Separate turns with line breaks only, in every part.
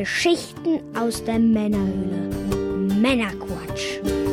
Geschichten aus der Männerhöhle. Männerquatsch.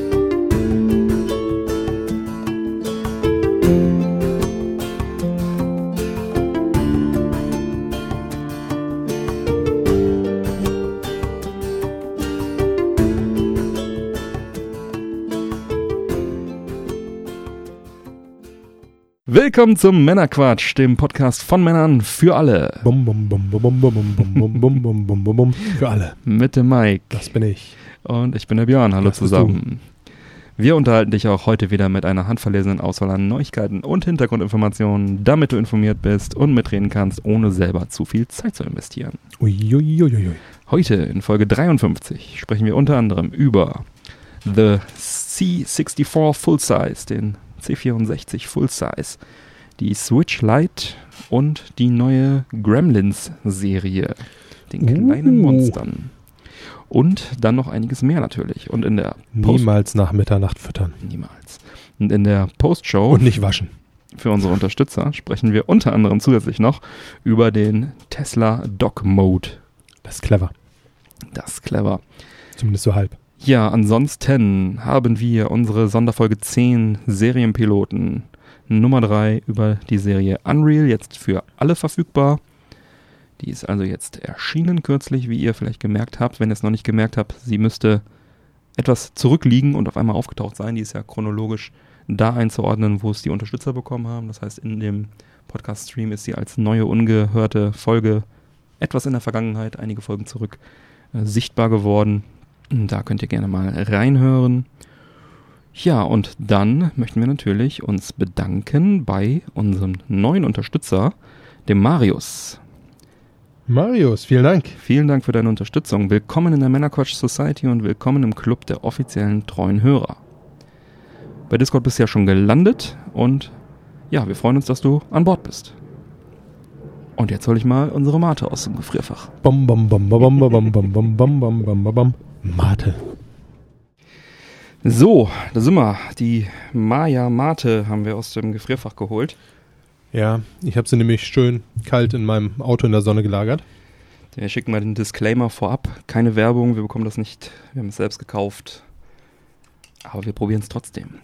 Willkommen zum Männerquatsch, dem Podcast von Männern für alle.
Bum, bum, bum, bum, bum, bum, bum, bum, bum, bum, bum, bum. Für alle.
Mit dem Mike.
Das bin ich.
Und ich bin der Björn. Hallo
Das
zusammen. Wir unterhalten dich auch heute wieder mit einer handverlesenen Auswahl an Neuigkeiten und Hintergrundinformationen, damit du informiert bist und mitreden kannst, ohne selber zu viel Zeit zu investieren.
Uiuiuiui.
Heute in Folge 53 sprechen wir unter anderem über The C64 Full Size, den C64 Full Size, die Switch Lite und die neue Gremlins-Serie, den kleinen
Uh.
Monstern. Und dann noch einiges mehr natürlich. Und in der Post
Niemals nach Mitternacht füttern.
niemals. Und in der Postshow
Und nicht waschen.
für unsere Unterstützer sprechen wir unter anderem zusätzlich noch über den Tesla Dock Mode.
Das ist clever.
Das ist clever.
Zumindest so halb.
Ja, ansonsten haben wir unsere Sonderfolge 10 Serienpiloten Nummer 3 über die Serie Unreal jetzt für alle verfügbar. Die ist also jetzt erschienen kürzlich, wie ihr vielleicht gemerkt habt. Wenn ihr es noch nicht gemerkt habt, sie müsste etwas zurückliegen und auf einmal aufgetaucht sein. Die ist ja chronologisch da einzuordnen, wo es die Unterstützer bekommen haben. Das heißt, in dem Podcast-Stream ist sie als neue, ungehörte Folge etwas in der Vergangenheit, einige Folgen zurück, äh, sichtbar geworden. Da könnt ihr gerne mal reinhören. Ja, und dann möchten wir natürlich uns bedanken bei unserem neuen Unterstützer, dem Marius.
Marius, vielen Dank.
Vielen Dank für deine Unterstützung. Willkommen in der Männerquatsch Society und willkommen im Club der offiziellen treuen Hörer. Bei Discord bist du ja schon gelandet und ja, wir freuen uns, dass du an Bord bist. Und jetzt hole ich mal unsere Mate aus dem Gefrierfach.
Bam, bam, bam, bam, bam, bam, bam, bam, bam, bam, bam, bam, bam. Mate.
So, da sind wir. Die Maya Mate haben wir aus dem Gefrierfach geholt.
Ja, ich habe sie nämlich schön kalt in meinem Auto in der Sonne gelagert.
Wir schicken mal den Disclaimer vorab. Keine Werbung, wir bekommen das nicht. Wir haben es selbst gekauft. Aber wir probieren es trotzdem.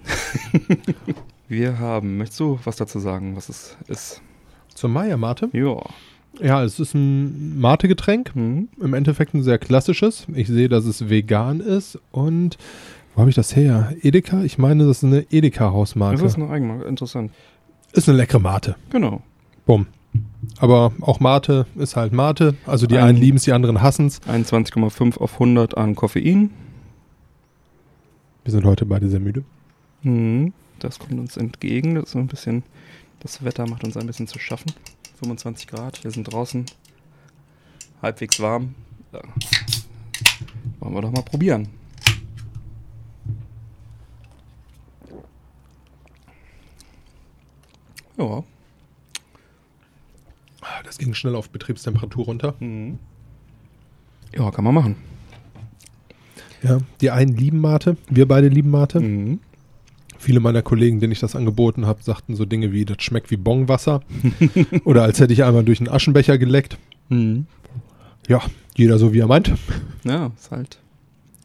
wir haben, möchtest du was dazu sagen, was es ist?
Zur Maya-Mate.
Ja.
Ja, es ist ein Mate-Getränk.
Hm.
Im Endeffekt ein sehr klassisches. Ich sehe, dass es vegan ist und wo habe ich das her? Edeka? Ich meine, das ist eine Edeka-Hausmarke.
Das ist eine Eigenmarke, interessant.
Ist eine leckere Mate.
Genau.
Bumm. Aber auch Mate ist halt Mate. Also die
Ein-
einen lieben es, die anderen hassen es.
21,5 auf 100 an Koffein.
Wir sind heute beide sehr müde.
Hm. Das kommt uns entgegen. Das ist ein bisschen, das Wetter macht uns ein bisschen zu schaffen. 25 Grad, wir sind draußen. Halbwegs warm. Ja. Wollen wir doch mal probieren. Ja.
Ah, Das ging schnell auf Betriebstemperatur runter.
Mhm. Ja, kann man machen.
Ja, die einen lieben Mate, wir beide lieben Mate.
Mhm.
Viele meiner Kollegen, denen ich das angeboten habe, sagten so Dinge wie, das schmeckt wie Bongwasser. Oder als hätte ich einmal durch einen Aschenbecher geleckt.
Mhm.
Ja, jeder so wie er meint.
Ja, ist halt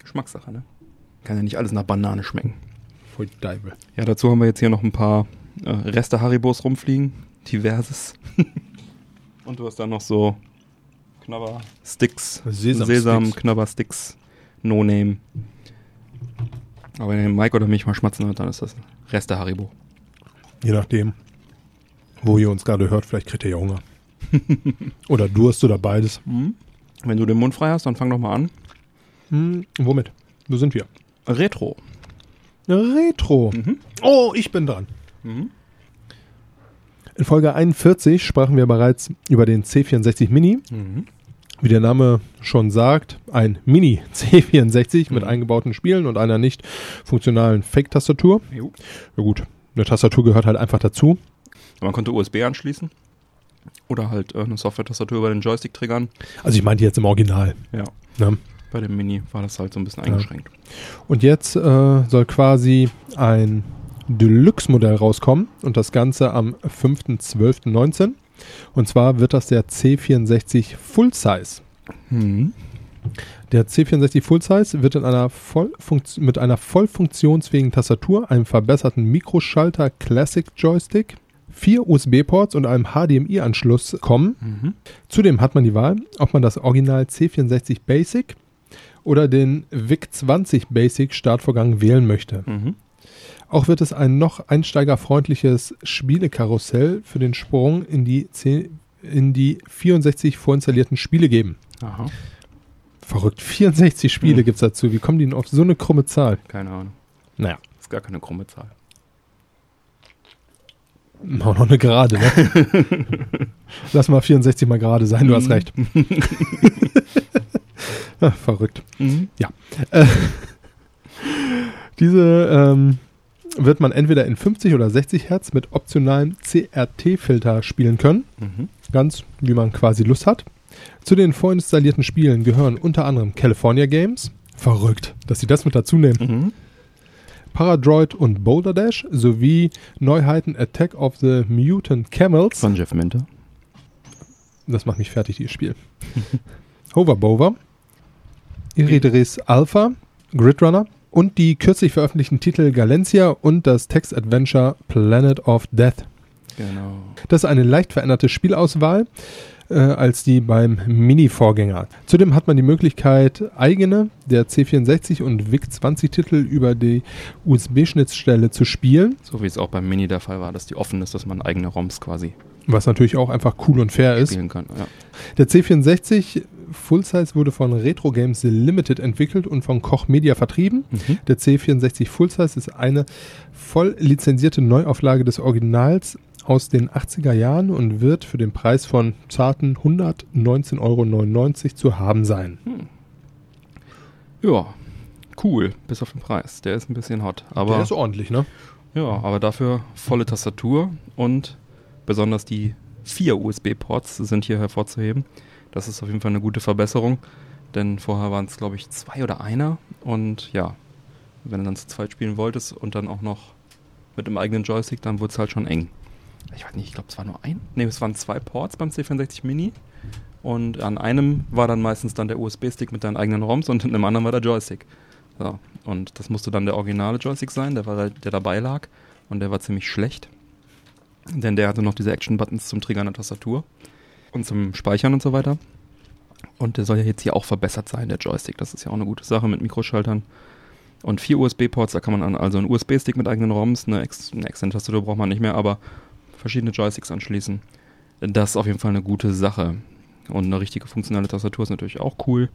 Geschmackssache, ne? Kann ja nicht alles nach Banane schmecken.
Voll Deibel.
Ja, dazu haben wir jetzt hier noch ein paar äh, Reste Haribos rumfliegen. Diverses. Und du hast dann noch so Knabber-Sticks. Sesam-Knabber-Sticks. No-Name. Aber wenn ihr Mike oder mich mal schmatzen hört, dann ist das Reste Haribo.
Je nachdem, wo ihr uns gerade hört, vielleicht kriegt ihr ja Hunger. oder Durst oder beides.
Wenn du den Mund frei hast, dann fang doch mal an.
Hm, womit? Wo sind wir?
Retro.
Retro.
Mhm.
Oh, ich bin dran.
Mhm.
In Folge 41 sprachen wir bereits über den C64 Mini. Wie der Name schon sagt, ein Mini C64 mit
Mhm.
eingebauten Spielen und einer nicht funktionalen Fake-Tastatur. Ja gut, eine Tastatur gehört halt einfach dazu.
Man konnte USB anschließen. Oder halt äh, eine Software-Tastatur über den Joystick triggern.
Also ich meinte jetzt im Original.
Ja.
Ne?
Bei dem Mini war das halt so ein bisschen
Ja.
eingeschränkt.
Und jetzt äh, soll quasi ein Deluxe-Modell rauskommen und das Ganze am 5.12.19. Und zwar wird das der C64 Full Size.
Mhm.
Der C64 Full Size wird in einer mit einer voll funktionsfähigen Tastatur, einem verbesserten Mikroschalter Classic Joystick, vier USB-Ports und einem HDMI-Anschluss kommen.
Mhm.
Zudem hat man die Wahl, ob man das Original C64 Basic oder den VIC-20 Basic Startvorgang wählen möchte.
Mhm.
Auch wird es ein noch einsteigerfreundliches Spielekarussell für den Sprung in die, 10, in die 64 vorinstallierten Spiele geben.
Aha.
Verrückt, 64 Spiele
Hm.
gibt's dazu. Wie kommen die denn auf so eine krumme Zahl?
Keine Ahnung.
Naja,
Ist gar keine krumme Zahl.
auch noch eine gerade, ne? Lass mal 64 mal gerade sein, du hast
Mhm.
recht. Ah, Verrückt.
Mhm.
Diese ähm, wird man entweder in 50 oder 60 Hertz mit optionalen CRT-Filter spielen können.
Mhm.
Ganz wie man quasi Lust hat. Zu den vorinstallierten Spielen gehören unter anderem California Games. Verrückt, dass sie das mit dazu nehmen.
Mhm.
Paradroid und Boulder Dash sowie Neuheiten Attack of the Mutant Camels.
Von Jeff Minter.
Das macht mich fertig, dieses Spiel. Hoverbover, Iridris Alpha, Gridrunner und die kürzlich veröffentlichten Titel Galencia und das Text-Adventure Planet of Death.
Genau.
Das ist eine leicht veränderte Spielauswahl äh, als die beim Mini-Vorgänger. Zudem hat man die Möglichkeit, eigene der C64 und VIC-20 Titel über die USB-Schnittstelle zu spielen,
So wie es auch beim Mini der Fall war, dass die offen ist, dass man eigene ROMs quasi
was natürlich auch einfach cool und fair ist.
kann. Ja.
Der C64 Full Size wurde von Retro Games Limited entwickelt und von Koch Media vertrieben.
Mhm.
Der C64 Full Size ist eine voll lizenzierte Neuauflage des Originals aus den 80er Jahren und wird für den Preis von zarten 119,99 Euro zu haben sein.
ja, cool, bis auf den Preis. Der ist ein bisschen hot. Aber,
Der ist ordentlich, ne?
ja, aber dafür volle Tastatur und besonders die vier USB-Ports sind hier hervorzuheben. Das ist auf jeden Fall eine gute Verbesserung, denn vorher waren es, glaube ich, zwei oder einer. Und ja, wenn du dann zu zweit spielen wolltest und dann auch noch mit dem eigenen Joystick, dann wurde es halt schon eng. Ich weiß nicht, ich glaube, es war nur ein. Ne, es waren zwei Ports beim C64 Mini. Und an einem war dann meistens dann der USB-Stick mit deinen eigenen ROMs und in dem anderen war der Joystick. So. Und das musste dann der originale Joystick sein, der, war, der dabei lag. Und der war ziemlich schlecht. Denn der hatte noch diese Action-Buttons zum Triggern der Tastatur und zum Speichern und so weiter. Und der soll ja jetzt hier auch verbessert sein, der Joystick. Das ist ja auch eine gute Sache mit Mikroschaltern. Und vier USB-Ports, da kann man an, also einen USB-Stick mit eigenen ROMs, eine, Ex eine externe Tastatur braucht man nicht mehr, aber verschiedene Joysticks anschließen. Das ist auf jeden Fall eine gute Sache. Und eine richtige funktionale Tastatur ist natürlich auch cool.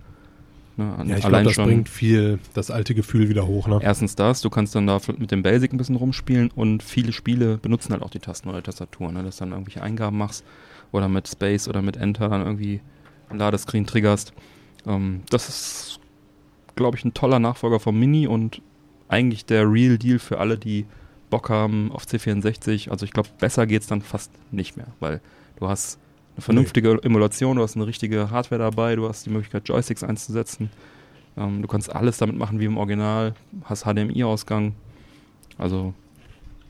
Ne,
Ja, ich glaube, das bringt viel das alte Gefühl wieder hoch, ne?
Erstens das, du kannst dann da mit dem Basic ein bisschen rumspielen und viele Spiele benutzen halt auch die Tasten oder die Tastatur, ne, dass du dann irgendwelche Eingaben machst oder mit Space oder mit Enter dann irgendwie ein Ladescreen triggerst. Ähm, das ist, glaube ich, ein toller Nachfolger vom Mini und eigentlich der Real Deal für alle, die Bock haben auf C64. Also ich glaube, besser geht's dann fast nicht mehr, weil du hast eine vernünftige Emulation, du hast eine richtige Hardware dabei, du hast die Möglichkeit, Joysticks einzusetzen. Ähm, du kannst alles damit machen wie im Original, hast HDMI-Ausgang. Also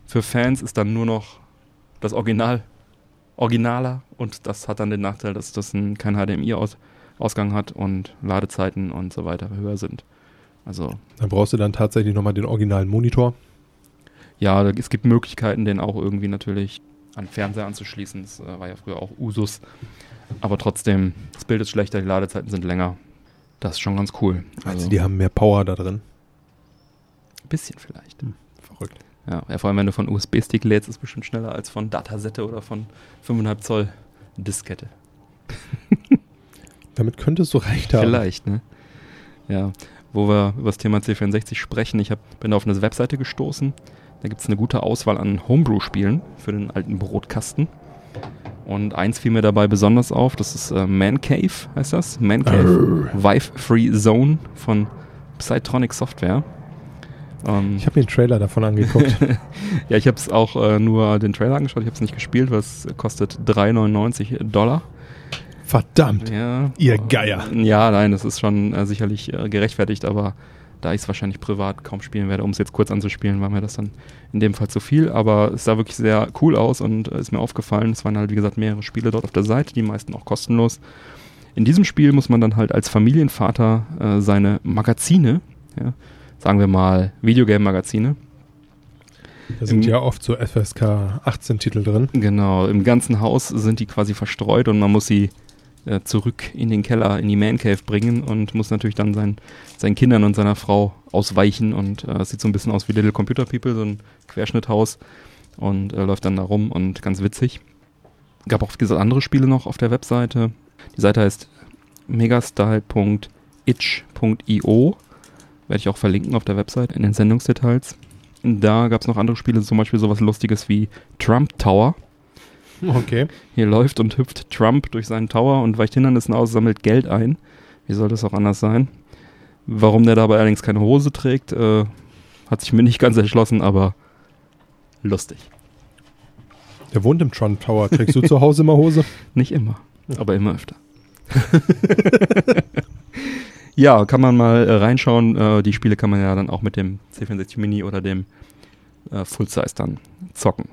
für Fans ist dann nur noch das Original originaler und das hat dann den Nachteil, dass das ein, kein HDMI-Ausgang hat und Ladezeiten und so weiter höher sind. Also
Dann brauchst du dann tatsächlich nochmal den originalen Monitor.
ja, es gibt Möglichkeiten, den auch irgendwie natürlich an Fernseher anzuschließen. Das äh, war ja früher auch Usus. Aber trotzdem, das Bild ist schlechter, die Ladezeiten sind länger. Das ist schon ganz cool.
Also die haben mehr Power da drin.
ein bisschen vielleicht.
Verrückt.
Ja, vor allem wenn du von USB-Stick lädst, ist es bestimmt schneller als von Datasette oder von 5,5 Zoll Diskette.
Damit könntest du recht haben.
Vielleicht, ne? Ja, wo wir über das Thema C64 sprechen, ich hab, bin auf eine Webseite gestoßen. Da gibt es eine gute Auswahl an Homebrew-Spielen für den alten Brotkasten. Und eins fiel mir dabei besonders auf, das ist äh, Man Cave, heißt das? Man Cave Vive Free Zone von Psytronic Software. Ähm,
Ich habe mir den Trailer davon angeguckt.
ja, ich habe es auch äh, nur den Trailer angeschaut, ich habe es nicht gespielt, weil es kostet 3,99 Dollar.
Verdammt.
Ja.
Ihr Geier.
Ja, nein, das ist schon äh, sicherlich äh, gerechtfertigt, aber da ich es wahrscheinlich privat kaum spielen werde, um es jetzt kurz anzuspielen, war mir das dann in dem Fall zu viel. Aber es sah wirklich sehr cool aus und äh, ist mir aufgefallen. Es waren halt, wie gesagt, mehrere Spiele dort auf der Seite, die meisten auch kostenlos. In diesem Spiel muss man dann halt als Familienvater äh, seine Magazine, ja, sagen wir mal Videogame-Magazine,
Da sind
Im-
ja oft so FSK 18 Titel drin.
genau, im ganzen Haus sind die quasi verstreut und man muss sie äh, zurück in den Keller, in die Man Cave bringen und muss natürlich dann sein, seinen Kindern und seiner Frau ausweichen und äh, sieht so ein bisschen aus wie Little Computer People, so ein Querschnitthaus und äh, läuft dann da rum und ganz witzig. Gab auch gesagt andere Spiele noch auf der Webseite. Die Seite heißt megastyle.itch.io. Werde ich auch verlinken auf der Website in den Sendungsdetails. Da gab es noch andere Spiele, zum Beispiel sowas Lustiges wie Trump Tower.
Okay.
Hier läuft und hüpft Trump durch seinen Tower und weicht Hindernissen aus, sammelt Geld ein. Wie soll das auch anders sein? Warum der dabei allerdings keine Hose trägt, äh, hat sich mir nicht ganz erschlossen, aber lustig.
Der wohnt im Trump Tower. Trägst du zu Hause immer Hose?
Nicht immer, aber immer öfter. ja, kann man mal äh, reinschauen. Äh, die Spiele kann man ja dann auch mit dem C64 Mini oder dem äh, Full Size dann zocken.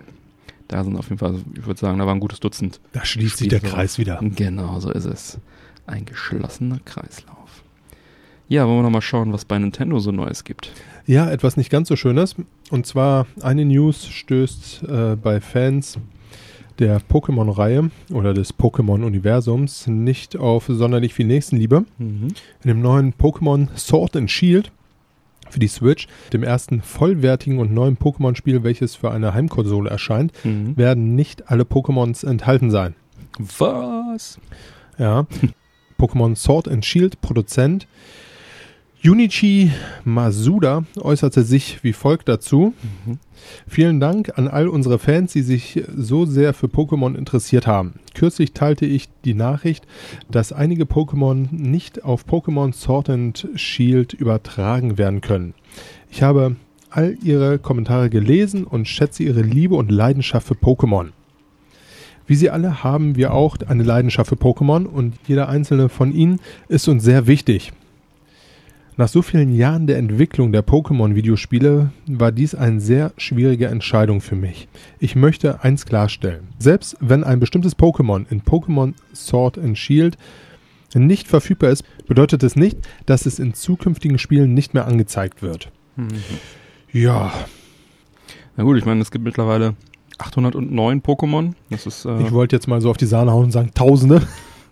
Da sind auf jeden Fall, ich würde sagen, da war ein gutes Dutzend.
Da schließt sich
Spiele
der
so.
Kreis wieder.
Genau, so ist es. Ein geschlossener Kreislauf. Ja, wollen wir noch mal schauen, was bei Nintendo so Neues gibt.
Ja, etwas nicht ganz so Schönes. Und zwar eine News stößt äh, bei Fans der Pokémon-Reihe oder des Pokémon-Universums nicht auf sonderlich viel Nächstenliebe. In dem neuen Pokémon Sword and Shield für die Switch, dem ersten vollwertigen und neuen Pokémon-Spiel, welches für eine Heimkonsole erscheint,
Mhm.
werden nicht alle Pokémons enthalten sein.
Was?
Ja. Pokémon Sword and Shield Produzent Junichi Masuda äußerte sich wie folgt dazu.
Mhm.
Vielen Dank an all unsere Fans, die sich so sehr für Pokémon interessiert haben. Kürzlich teilte ich die Nachricht, dass einige Pokémon nicht auf Pokémon Sword and Shield übertragen werden können. Ich habe all ihre Kommentare gelesen und schätze ihre Liebe und Leidenschaft für Pokémon. Wie Sie alle haben wir auch eine Leidenschaft für Pokémon und jeder einzelne von ihnen ist uns sehr wichtig. Nach so vielen Jahren der Entwicklung der Pokémon-Videospiele war dies eine sehr schwierige Entscheidung für mich. Ich möchte eins klarstellen. Selbst wenn ein bestimmtes Pokémon in Pokémon Sword and Shield nicht verfügbar ist, bedeutet es nicht, dass es in zukünftigen Spielen nicht mehr angezeigt wird.
Mhm.
Ja,
Na gut, ich meine, es gibt mittlerweile 809 Pokémon. Das ist äh,
ich wollte jetzt mal so auf die Sahne hauen und sagen Tausende.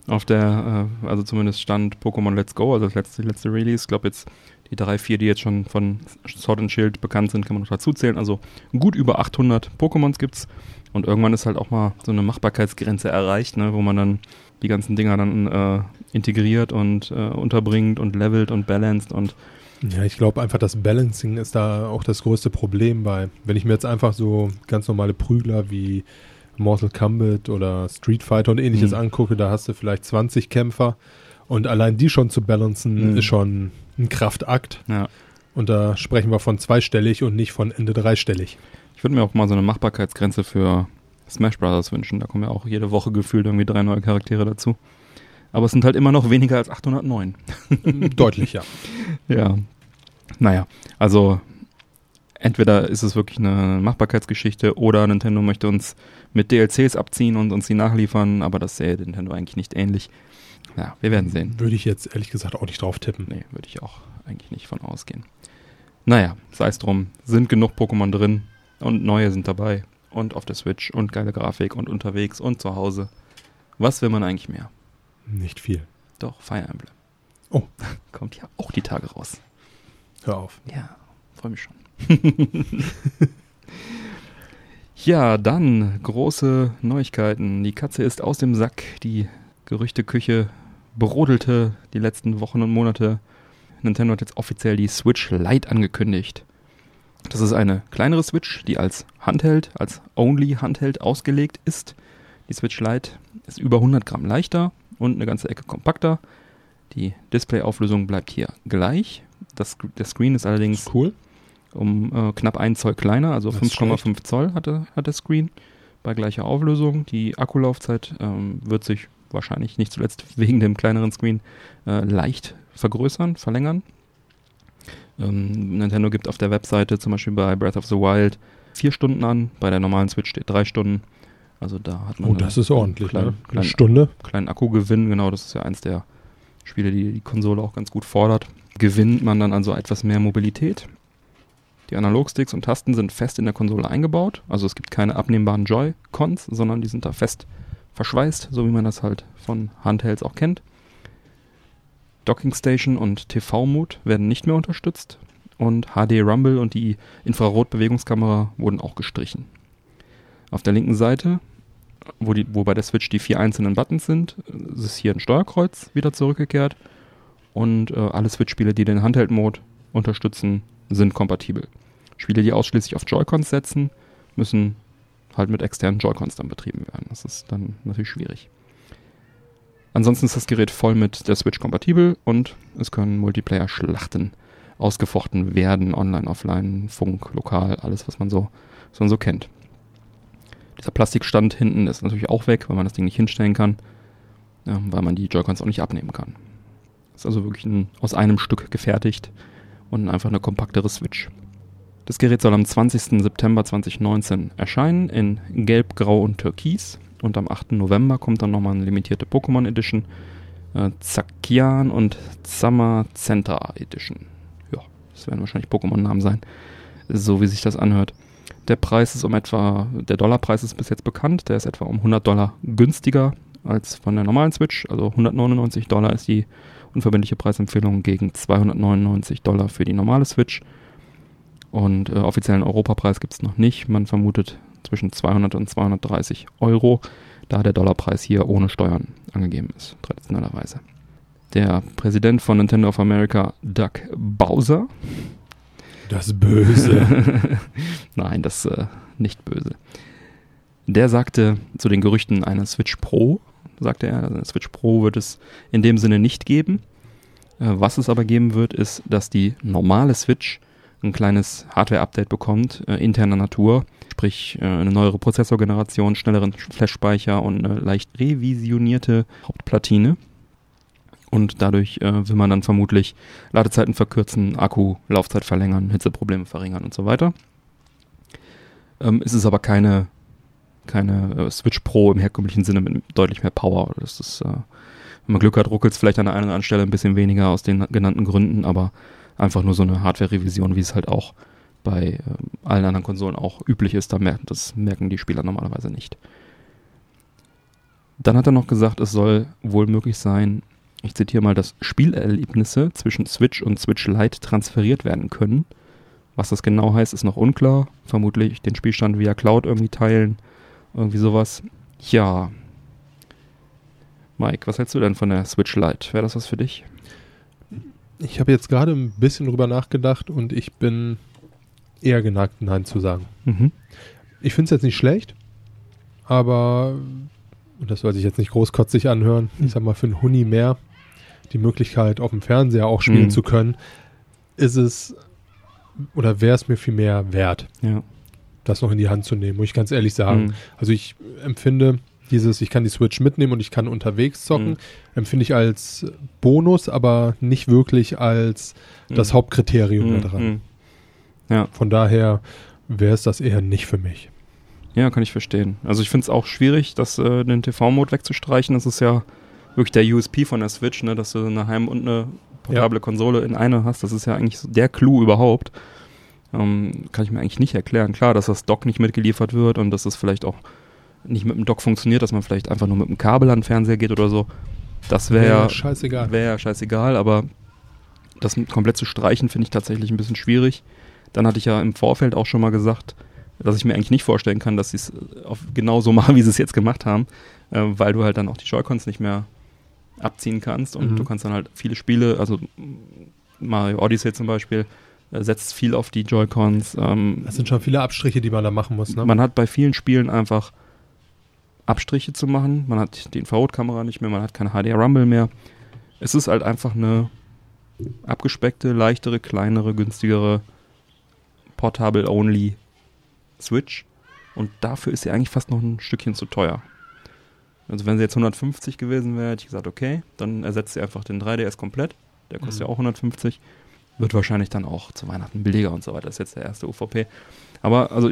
Auf der, äh, also zumindest stand Pokémon Let's Go, also das letzte, letzte Release. Ich glaube jetzt die drei, vier, die jetzt schon von Sword and Shield bekannt sind, kann man noch dazu zählen. Also gut über 800 Pokémons gibt's. Und irgendwann ist halt auch mal so eine Machbarkeitsgrenze erreicht, ne, wo man dann die ganzen Dinger dann äh, integriert und äh, unterbringt und levelt und balanced und
Ja, ich glaube einfach, das Balancing ist da auch das größte Problem bei. Wenn ich mir jetzt einfach so ganz normale Prügler wie Mortal Kombat oder Street Fighter und ähnliches
Mhm.
angucke, da hast du vielleicht 20 Kämpfer und allein die schon zu balancen
Mhm.
ist schon ein Kraftakt.
ja.
Und da sprechen wir von zweistellig und nicht von Ende dreistellig.
Ich würde mir auch mal so eine Machbarkeitsgrenze für Smash Brothers wünschen. Da kommen ja auch jede Woche gefühlt irgendwie drei neue Charaktere dazu. Aber es sind halt immer noch weniger als 809.
Deutlich, ja.
Ja. Naja, also entweder ist es wirklich eine Machbarkeitsgeschichte oder Nintendo möchte uns mit DLCs abziehen und uns die nachliefern, aber das sähe Nintendo eigentlich nicht ähnlich. Ja, wir werden sehen.
Würde ich jetzt ehrlich gesagt auch nicht drauf tippen.
Nee, würde ich auch eigentlich nicht von ausgehen. Naja, sei es drum, sind genug Pokémon drin und neue sind dabei und auf der Switch und geile Grafik und unterwegs und zu Hause. Was will man eigentlich mehr?
Nicht viel.
Doch, Fire Emblem.
Oh.
Kommt ja auch die Tage raus.
Hör auf.
Ja, freue mich schon. Ja, dann große Neuigkeiten. Die Katze ist aus dem Sack. Die Gerüchteküche brodelte die letzten Wochen und Monate. Nintendo hat jetzt offiziell die Switch Lite angekündigt. Das ist eine kleinere Switch, die als Handheld, als Only Handheld ausgelegt ist. Die Switch Lite ist über 100 Gramm leichter und eine ganze Ecke kompakter. Die Displayauflösung bleibt hier gleich. Das, der Screen ist allerdings
Cool.
Um äh, knapp 1 Zoll kleiner, also
Das ist
5,5 Zoll hat der, hat der Screen bei gleicher Auflösung. Die Akkulaufzeit ähm, wird sich wahrscheinlich nicht zuletzt wegen dem kleineren Screen äh, leicht vergrößern, verlängern. Ähm, Nintendo gibt auf der Webseite zum Beispiel bei Breath of the Wild vier Stunden an, bei der normalen Switch steht drei Stunden. Also da hat man
Oh, das ist ordentlich,
kleinen,
ne? Eine
kleinen,
Stunde.
kleinen Akkugewinn. Genau, das ist ja eins der Spiele, die die Konsole auch ganz gut fordert. Gewinnt man dann also etwas mehr Mobilität. Die Analogsticks und Tasten sind fest in der Konsole eingebaut. Also es gibt keine abnehmbaren Joy-Cons, sondern die sind da fest verschweißt, so wie man das halt von Handhelds auch kennt. Docking Station und TV-Mode werden nicht mehr unterstützt und HD Rumble und die Infrarot-Bewegungskamera wurden auch gestrichen. Auf der linken Seite, wo, die, wo bei der Switch die vier einzelnen Buttons sind, ist hier ein Steuerkreuz wieder zurückgekehrt und äh, alle Switch-Spiele, die den Handheld-Mode unterstützen, sind kompatibel. Spiele, die ausschließlich auf Joy-Cons setzen, müssen halt mit externen Joy-Cons dann betrieben werden. Das ist dann natürlich schwierig. Ansonsten ist das Gerät voll mit der Switch kompatibel und es können Multiplayer-Schlachten ausgefochten werden, online, offline, Funk, lokal, alles, was man so, was man so kennt. Dieser Plastikstand hinten ist natürlich auch weg, weil man das Ding nicht hinstellen kann, ja, weil man die Joy-Cons auch nicht abnehmen kann. Ist also wirklich ein, aus einem Stück gefertigt und einfach eine kompaktere Switch. Das Gerät soll am 20. September 2019 erscheinen in Gelb, Grau und Türkis. Und am 8. November kommt dann nochmal eine limitierte Pokémon Edition. Äh, Zakian und Zamazenta Edition. Ja, das werden wahrscheinlich Pokémon-Namen sein. So wie sich das anhört. Der Preis ist um etwa, der Dollarpreis ist bis jetzt bekannt. Der ist etwa um 100 Dollar günstiger als von der normalen Switch. Also 199 Dollar ist die unverbindliche Preisempfehlung gegen 299 Dollar für die normale Switch. Und äh, offiziellen Europapreis gibt es noch nicht. Man vermutet zwischen 200 und 230 Euro, da der Dollarpreis hier ohne Steuern angegeben ist, traditionellerweise. Der Präsident von Nintendo of America, Doug Bowser.
Das Böse.
Nein, das äh, nicht böse. Der sagte zu den Gerüchten einer Switch Pro, sagte er, also eine Switch Pro wird es in dem Sinne nicht geben. Äh, was es aber geben wird, ist, dass die normale Switch ein kleines Hardware-Update bekommt, äh, interner Natur, sprich äh, eine neuere Prozessorgeneration, schnelleren Flash-Speicher und eine leicht revisionierte Hauptplatine. Und dadurch äh, will man dann vermutlich Ladezeiten verkürzen, Akku, Laufzeit verlängern, Hitzeprobleme verringern und so weiter. Ähm, es ist aber keine, keine äh, Switch Pro im herkömmlichen Sinne mit deutlich mehr Power. Das ist, äh, wenn man Glück hat, ruckelt es vielleicht an der einen oder anderen Stelle ein bisschen weniger aus den genannten Gründen, aber einfach nur so eine Hardware-Revision, wie es halt auch bei äh, allen anderen Konsolen auch üblich ist. Da merken, das merken die Spieler normalerweise nicht. Dann hat er noch gesagt, es soll wohl möglich sein, ich zitiere mal, dass Spielerlebnisse zwischen Switch und Switch Lite transferiert werden können. Was das genau heißt, ist noch unklar. Vermutlich den Spielstand via Cloud irgendwie teilen. Irgendwie sowas. Ja. Mike, was hältst du denn von der Switch Lite? Wäre das was für dich?
Ich habe jetzt gerade ein bisschen drüber nachgedacht und ich bin eher geneigt, Nein zu sagen.
Mhm.
Ich finde es jetzt nicht schlecht, aber, und das soll sich jetzt nicht großkotzig anhören, ich sag mal, für einen Huni mehr die Möglichkeit, auf dem Fernseher auch spielen
Mhm.
zu können, ist es, oder wäre es mir viel mehr wert,
Ja.
Das noch in die Hand zu nehmen, muss ich ganz ehrlich sagen.
Mhm.
Also ich empfinde dieses, ich kann die Switch mitnehmen und ich kann unterwegs zocken,
Mhm.
empfinde ich als Bonus, aber nicht wirklich als das
Mhm.
Hauptkriterium
Mhm.
da dran.
Mhm. Ja.
Von daher wäre es das eher nicht für mich.
Ja, kann ich verstehen. Also ich finde es auch schwierig, das, äh, den TV-Mode wegzustreichen. Das ist ja wirklich der USP von der Switch, ne? dass du eine Heim- und eine portable Konsole in eine hast. Das ist ja eigentlich so der Clou überhaupt. Ähm, kann ich mir eigentlich nicht erklären. Klar, dass das Dock nicht mitgeliefert wird und dass das vielleicht auch nicht mit dem Dock funktioniert, dass man vielleicht einfach nur mit dem Kabel an den Fernseher geht oder so. Das wäre ja
scheißegal.
Wäre scheißegal, aber das komplett zu streichen, finde ich tatsächlich ein bisschen schwierig. Dann hatte ich ja im Vorfeld auch schon mal gesagt, dass ich mir eigentlich nicht vorstellen kann, dass sie es genau so machen, wie sie es jetzt gemacht haben, äh, weil du halt dann auch die Joy-Cons nicht mehr abziehen kannst und
Mhm.
du kannst dann halt viele Spiele, also Mario Odyssey zum Beispiel, setzt viel auf die Joy-Cons. Ähm,
Das sind schon viele Abstriche, die man da machen muss. Ne?
man hat bei vielen Spielen einfach Abstriche zu machen. Man hat die Infrarotkamera nicht mehr, man hat kein HDR Rumble mehr. Es ist halt einfach eine abgespeckte, leichtere, kleinere, günstigere Portable-Only Switch. Und dafür ist sie eigentlich fast noch ein Stückchen zu teuer. Also wenn sie jetzt 150 gewesen wäre, hätte ich gesagt, okay, dann ersetzt sie einfach den 3DS komplett. Der kostet
Mhm.
ja auch 150. Wird wahrscheinlich dann auch zu Weihnachten billiger und so weiter. Das ist jetzt der erste UVP. Aber also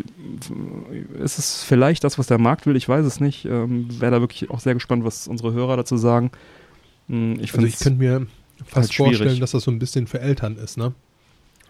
ist es vielleicht das, was der Markt will? Ich weiß es nicht. Ähm, Wäre da wirklich auch sehr gespannt, was unsere Hörer dazu sagen. Hm, Ich
Also
finde
ich könnte mir fast
halt
vorstellen, dass das so ein bisschen für Eltern ist, ne?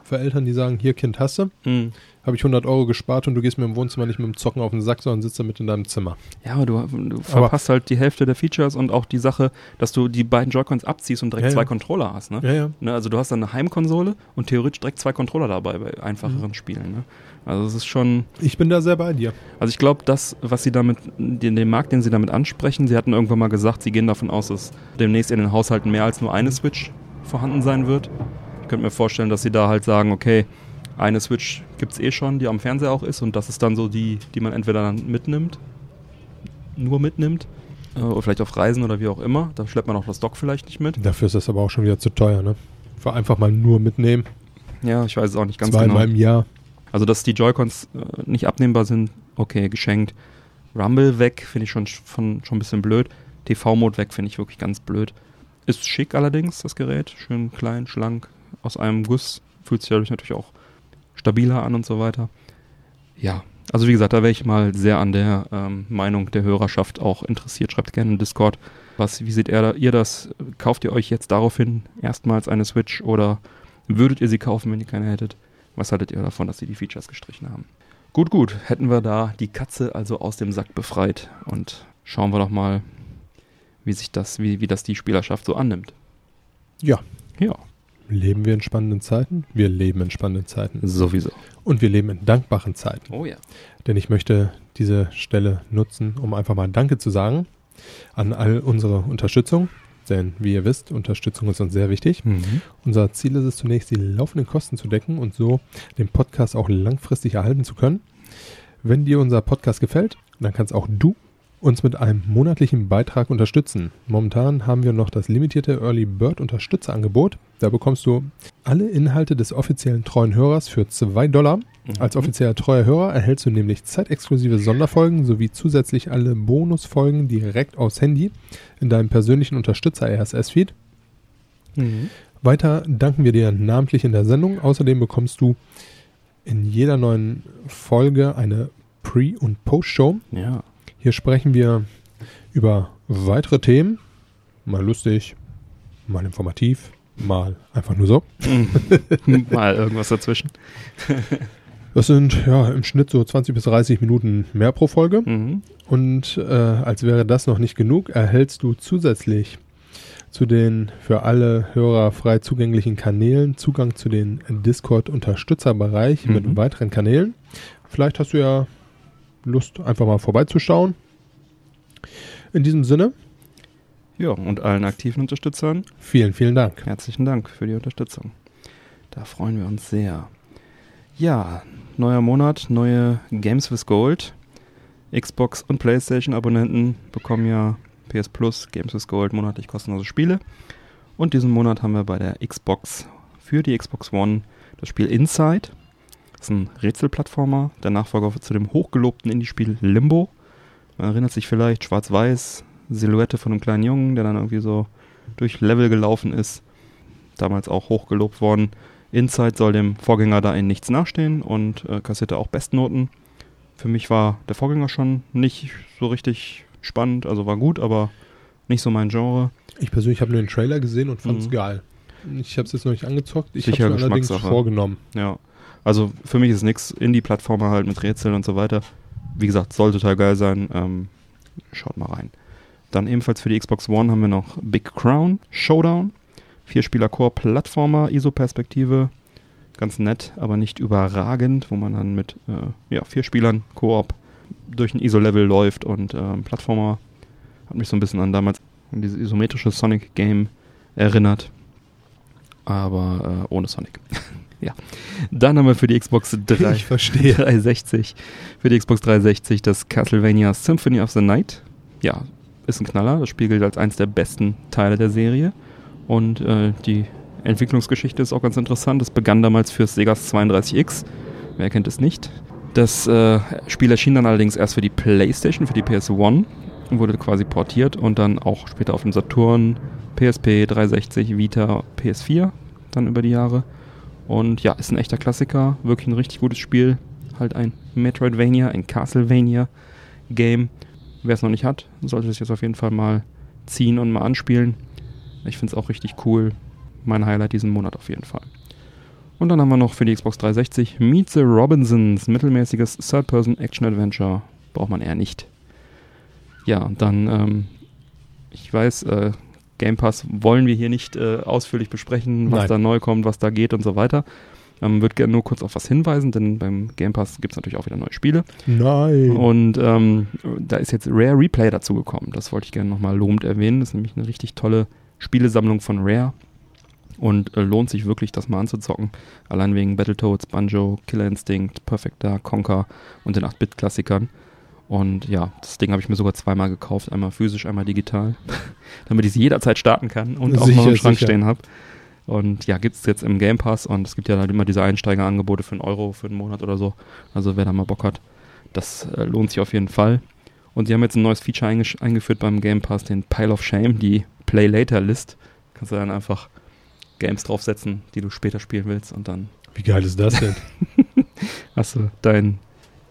Für Eltern, die sagen, hier Kind hast du,
Hm.
habe ich 100 Euro gespart und du gehst mir im Wohnzimmer nicht mit dem Zocken auf den Sack, sondern sitzt damit in deinem Zimmer.
Ja, aber du, du verpasst halt die Hälfte der Features und auch die Sache, dass du die beiden Joy-Cons abziehst und direkt
Ja, ja.
zwei Controller hast. Ne?
Ja.
Ne, also du hast dann eine Heimkonsole und theoretisch direkt zwei Controller dabei bei einfacheren
Mhm.
Spielen. Ne? Also es ist schon,
Ich bin da sehr bei dir.
also ich glaube, das, was sie damit, den, den Markt, den sie damit ansprechen, sie hatten irgendwann mal gesagt, sie gehen davon aus, dass demnächst in den Haushalten mehr als nur eine Switch vorhanden sein wird. Ich könnte mir vorstellen, dass sie da halt sagen, okay, eine Switch gibt's eh schon, die am Fernseher auch ist und das ist dann so die, die man entweder dann mitnimmt, nur mitnimmt, äh, oder vielleicht auf Reisen oder wie auch immer. Da schleppt man auch das Dock vielleicht nicht mit.
Dafür ist das aber auch schon wieder zu teuer, ne? Für einfach mal nur mitnehmen.
Ja, ich weiß es auch nicht ganz
Zweimal
genau.
im Jahr.
Also, dass die Joy-Cons äh, nicht abnehmbar sind, okay, geschenkt. Rumble weg, finde ich schon, sch- von, schon ein bisschen blöd. TV-Mode weg, finde ich wirklich ganz blöd. Ist schick allerdings, das Gerät. Schön klein, schlank, aus einem Guss. Fühlt sich dadurch natürlich auch stabiler an und so weiter. Ja, also wie gesagt, da wäre ich mal sehr an der ähm, Meinung der Hörerschaft auch interessiert. Schreibt gerne in Discord, was, wie seht ihr, da- ihr das? Kauft ihr euch jetzt daraufhin erstmals eine Switch oder würdet ihr sie kaufen, wenn ihr keine hättet? Was haltet ihr davon, dass sie die Features gestrichen haben? Gut, gut. Hätten wir da die Katze also aus dem Sack befreit und schauen wir doch mal, wie sich das, wie, wie das die Spielerschaft so annimmt.
Ja.
Ja,
Leben wir in spannenden Zeiten? Wir leben in spannenden Zeiten.
sowieso.
Und wir leben in dankbaren Zeiten.
Oh ja.
Denn ich möchte diese Stelle nutzen, um einfach mal Danke zu sagen an all unsere Unterstützung. Denn wie ihr wisst, Unterstützung ist uns sehr wichtig.
Mhm.
Unser Ziel ist es zunächst, die laufenden Kosten zu decken und so den Podcast auch langfristig erhalten zu können. Wenn dir unser Podcast gefällt, dann kannst auch du uns mit einem monatlichen Beitrag unterstützen. Momentan haben wir noch das limitierte Early Bird Unterstützerangebot. Da bekommst du alle Inhalte des offiziellen treuen Hörers für 2 Dollar. Als offizieller treuer Hörer erhältst du nämlich zeitexklusive Sonderfolgen sowie zusätzlich alle Bonusfolgen direkt aufs Handy in deinem persönlichen Unterstützer-RSS-Feed.
Mhm.
Weiter danken wir dir namentlich in der Sendung. Außerdem bekommst du in jeder neuen Folge eine Pre- und Post-Show.
Ja.
Hier sprechen wir über weitere Themen. Mal lustig, mal informativ, mal einfach nur so.
Mal irgendwas dazwischen.
Das sind ja im Schnitt so 20 bis 30 Minuten mehr pro Folge.
Mhm.
Und äh, als wäre das noch nicht genug, erhältst du zusätzlich zu den für alle Hörer frei zugänglichen Kanälen Zugang zu den Discord-Unterstützerbereich
Mhm.
mit weiteren Kanälen. Vielleicht hast du ja Lust, einfach mal vorbeizuschauen. In diesem Sinne,
Ja, und allen aktiven Unterstützern
vielen, vielen Dank.
herzlichen Dank für die Unterstützung. Da freuen wir uns sehr. Ja, neuer Monat, neue Games with Gold. Xbox und PlayStation Abonnenten bekommen ja PS Plus, Games with Gold monatlich kostenlose Spiele. Und diesen Monat haben wir bei der Xbox für die Xbox One das Spiel Inside. Das ist ein Rätselplattformer, der Nachfolger zu dem hochgelobten Indie-Spiel Limbo. Man erinnert sich vielleicht, schwarz-weiß, Silhouette von einem kleinen Jungen, der dann irgendwie so durch Level gelaufen ist. Damals auch hochgelobt worden. Inside soll dem Vorgänger da in nichts nachstehen und äh, kassierte auch Bestnoten. Für mich war der Vorgänger schon nicht so richtig spannend, also war gut, aber nicht so mein Genre.
Ich persönlich habe nur den Trailer gesehen und fand es
Mhm.
geil. Ich habe es jetzt noch nicht angezockt. Ich habe es mir allerdings vorgenommen.
Ja, also für mich ist nix Indie-Plattformer halt mit Rätseln und so weiter. Wie gesagt, soll total geil sein. Ähm, schaut mal rein. Dann ebenfalls für die Xbox One haben wir noch Big Crown Showdown. Vier-Spieler-Core-Plattformer, ISO-Perspektive. Ganz nett, aber nicht überragend, wo man dann mit äh, ja, vier Spielern Koop durch ein ISO-Level läuft und ähm, Plattformer hat mich so ein bisschen an damals an dieses isometrische Sonic-Game erinnert. Aber äh, ohne Sonic. ja. Dann haben wir für die Xbox 3,
Ich verstehe.
360, für die Xbox 360 das Castlevania Symphony of the Night. Ja, ist ein Knaller. Das Spiel gilt als eines der besten Teile der Serie. Und äh, die Entwicklungsgeschichte ist auch ganz interessant. Es begann damals fürs Segas 32X. Wer kennt es nicht? Das äh, Spiel erschien dann allerdings erst für die PlayStation, für die PS1 und wurde quasi portiert und dann auch später auf dem Saturn, PSP, 360, Vita, PS4 dann über die Jahre. Und ja, ist ein echter Klassiker, wirklich ein richtig gutes Spiel. halt ein Metroidvania, ein Castlevania-Game. Wer es noch nicht hat, sollte es jetzt auf jeden Fall mal ziehen und mal anspielen. Ich finde es auch richtig cool. Mein Highlight diesen Monat auf jeden Fall. Und dann haben wir noch für die Xbox 360 Meet the Robinsons, mittelmäßiges Third-Person-Action-Adventure. Braucht man eher nicht. Ja, dann, ähm, ich weiß, äh, Game Pass wollen wir hier nicht äh, ausführlich besprechen, was
Nein.
da neu kommt, was da geht und so weiter. Ähm, Würde gerne nur kurz auf was hinweisen, denn beim Game Pass gibt es natürlich auch wieder neue Spiele.
Nein.
Und ähm, da ist jetzt Rare Replay dazugekommen. Das wollte ich gerne nochmal lobend erwähnen. Das ist nämlich eine richtig tolle Spielesammlung von Rare. Und äh, lohnt sich wirklich, das mal anzuzocken. Allein wegen Battletoads, Banjo, Killer Instinct, Perfect Dark, Conker und den 8-Bit-Klassikern. Und ja, das Ding habe ich mir sogar zweimal gekauft. Einmal physisch, einmal digital. damit ich es jederzeit starten kann und auch
Sicher,
noch im Schrank
sicher.
stehen habe. Und ja, gibt es jetzt im Game Pass und es gibt ja halt immer diese Einsteigerangebote für einen Euro für einen Monat oder so. Also wer da mal Bock hat, das äh, lohnt sich auf jeden Fall. Und sie haben jetzt ein neues Feature eingeführt beim Game Pass, den Pile of Shame, die Play Later List. Kannst du dann einfach Games draufsetzen, die du später spielen willst und dann
Wie geil ist das denn?
hast du deinen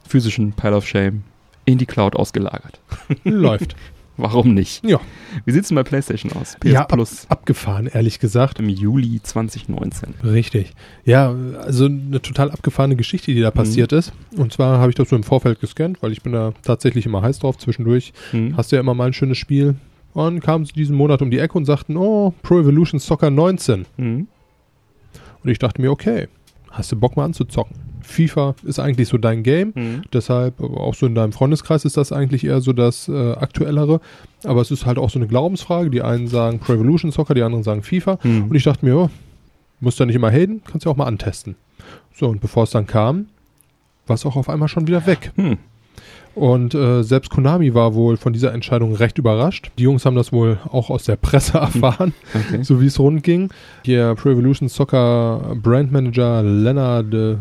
physischen Pile of Shame in die Cloud ausgelagert.
Läuft.
Warum nicht?
Ja.
Wie sieht's denn bei PlayStation aus? PS
ja, ab,
Plus
abgefahren, ehrlich gesagt.
im Juli 2019.
Richtig. Ja, also eine total abgefahrene Geschichte, die da passiert ist. Und zwar habe ich das so im Vorfeld gescannt, weil ich bin da tatsächlich immer heiß drauf. Zwischendurch
Hm.
hast du ja immer mal ein schönes Spiel. Und kamen sie diesen Monat um die Ecke und sagten, oh, Pro Evolution Soccer 19.
Hm.
Und ich dachte mir, okay, hast du Bock mal anzuzocken? FIFA ist eigentlich so dein Game.
Hm.
Deshalb, aber auch so in deinem Freundeskreis ist das eigentlich eher so das äh, aktuellere. Aber es ist halt auch so eine Glaubensfrage. Die einen sagen Pro Evolution Soccer, die anderen sagen FIFA.
Hm.
Und ich dachte mir, oh, musst du nicht immer haten, kannst du auch mal antesten. So, und bevor es dann kam, war es auch auf einmal schon wieder weg.
Hm.
Und äh, selbst Konami war wohl von dieser Entscheidung recht überrascht. Die Jungs haben das wohl auch aus der Presse erfahren,
Okay.
so wie es rund ging. Hier Pro Evolution Soccer Brandmanager Leonard äh,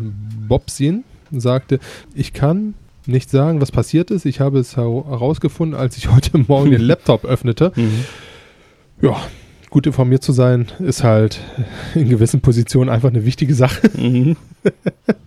Bobsin sagte, ich kann nicht sagen, was passiert ist. Ich habe es hera- herausgefunden, als ich heute Morgen den Laptop öffnete.
Mhm.
Ja, gut informiert zu sein, ist halt in gewissen Positionen einfach eine wichtige Sache.
Mhm.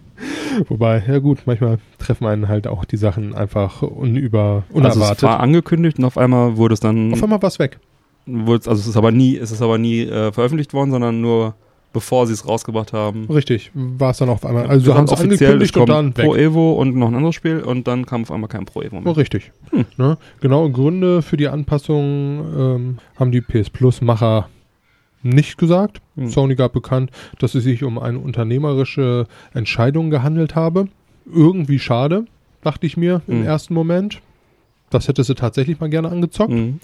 Wobei, ja gut, manchmal treffen einen halt auch die Sachen einfach unüber,
Also es
unerwartet.
war angekündigt und auf einmal wurde es dann,
Auf einmal war es weg.
wurde es, also es ist aber nie, es ist aber nie äh, veröffentlicht worden, sondern nur bevor sie es rausgebracht haben.
Richtig, war es dann auf einmal. Also haben sie
offiziell, es
angekündigt und dann
Pro
weg.
Evo und noch ein anderes Spiel und dann kam auf einmal kein Pro Evo
Oh,
mehr.
richtig.
Hm.
Ne? Genaue Gründe für die Anpassung ähm, haben die PS Plus-Macher nicht gesagt.
Hm.
Sony gab bekannt, dass es sich um eine unternehmerische Entscheidung gehandelt habe. Irgendwie schade, dachte ich mir im
Hm.
ersten Moment. Das hätte sie tatsächlich mal gerne angezockt.
Mhm.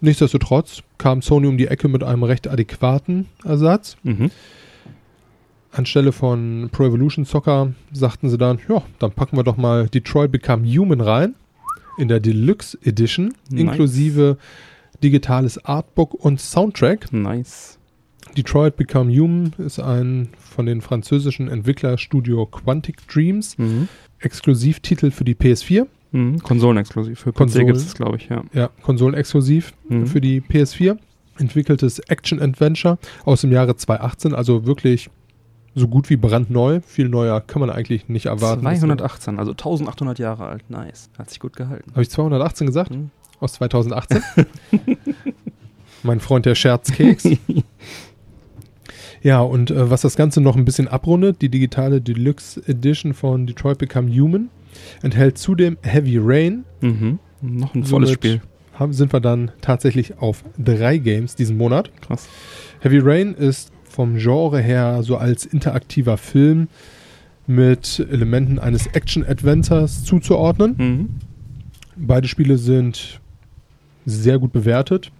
Nichtsdestotrotz kam Sony um die Ecke mit einem recht adäquaten Ersatz.
Mhm.
Anstelle von Pro Evolution Soccer sagten sie dann, ja, dann packen wir doch mal Detroit Become Human rein in der Deluxe Edition,
Nice.
inklusive digitales Artbook und Soundtrack.
Nice.
Detroit Become Human ist ein von den französischen Entwicklerstudio Quantic Dreams
Mhm.
Exklusivtitel für die PS4.
Mhm. Konsolenexklusiv. Für PC
Konsolen.
gibt es, glaube ich, ja.
Ja, konsolenexklusiv
Mhm.
für die PS4. Entwickeltes Action-Adventure aus dem Jahre 2018, also wirklich so gut wie brandneu. Viel neuer kann man eigentlich nicht erwarten.
218, also 1800 Jahre alt. Nice. Hat sich gut gehalten.
Habe ich 218 gesagt?
Mhm.
Aus 2018? mein Freund der Scherzkeks. ja, und äh, was das Ganze noch ein bisschen abrundet, die digitale Deluxe Edition von Detroit Become Human enthält zudem Heavy Rain.
Mhm. Noch ein volles
Somit
Spiel.
Haben, sind wir dann tatsächlich auf drei Games diesen Monat.
Krass.
Heavy Rain ist vom Genre her so als interaktiver Film mit Elementen eines Action-Adventures zuzuordnen.
Mhm.
Beide Spiele sind sehr gut bewertet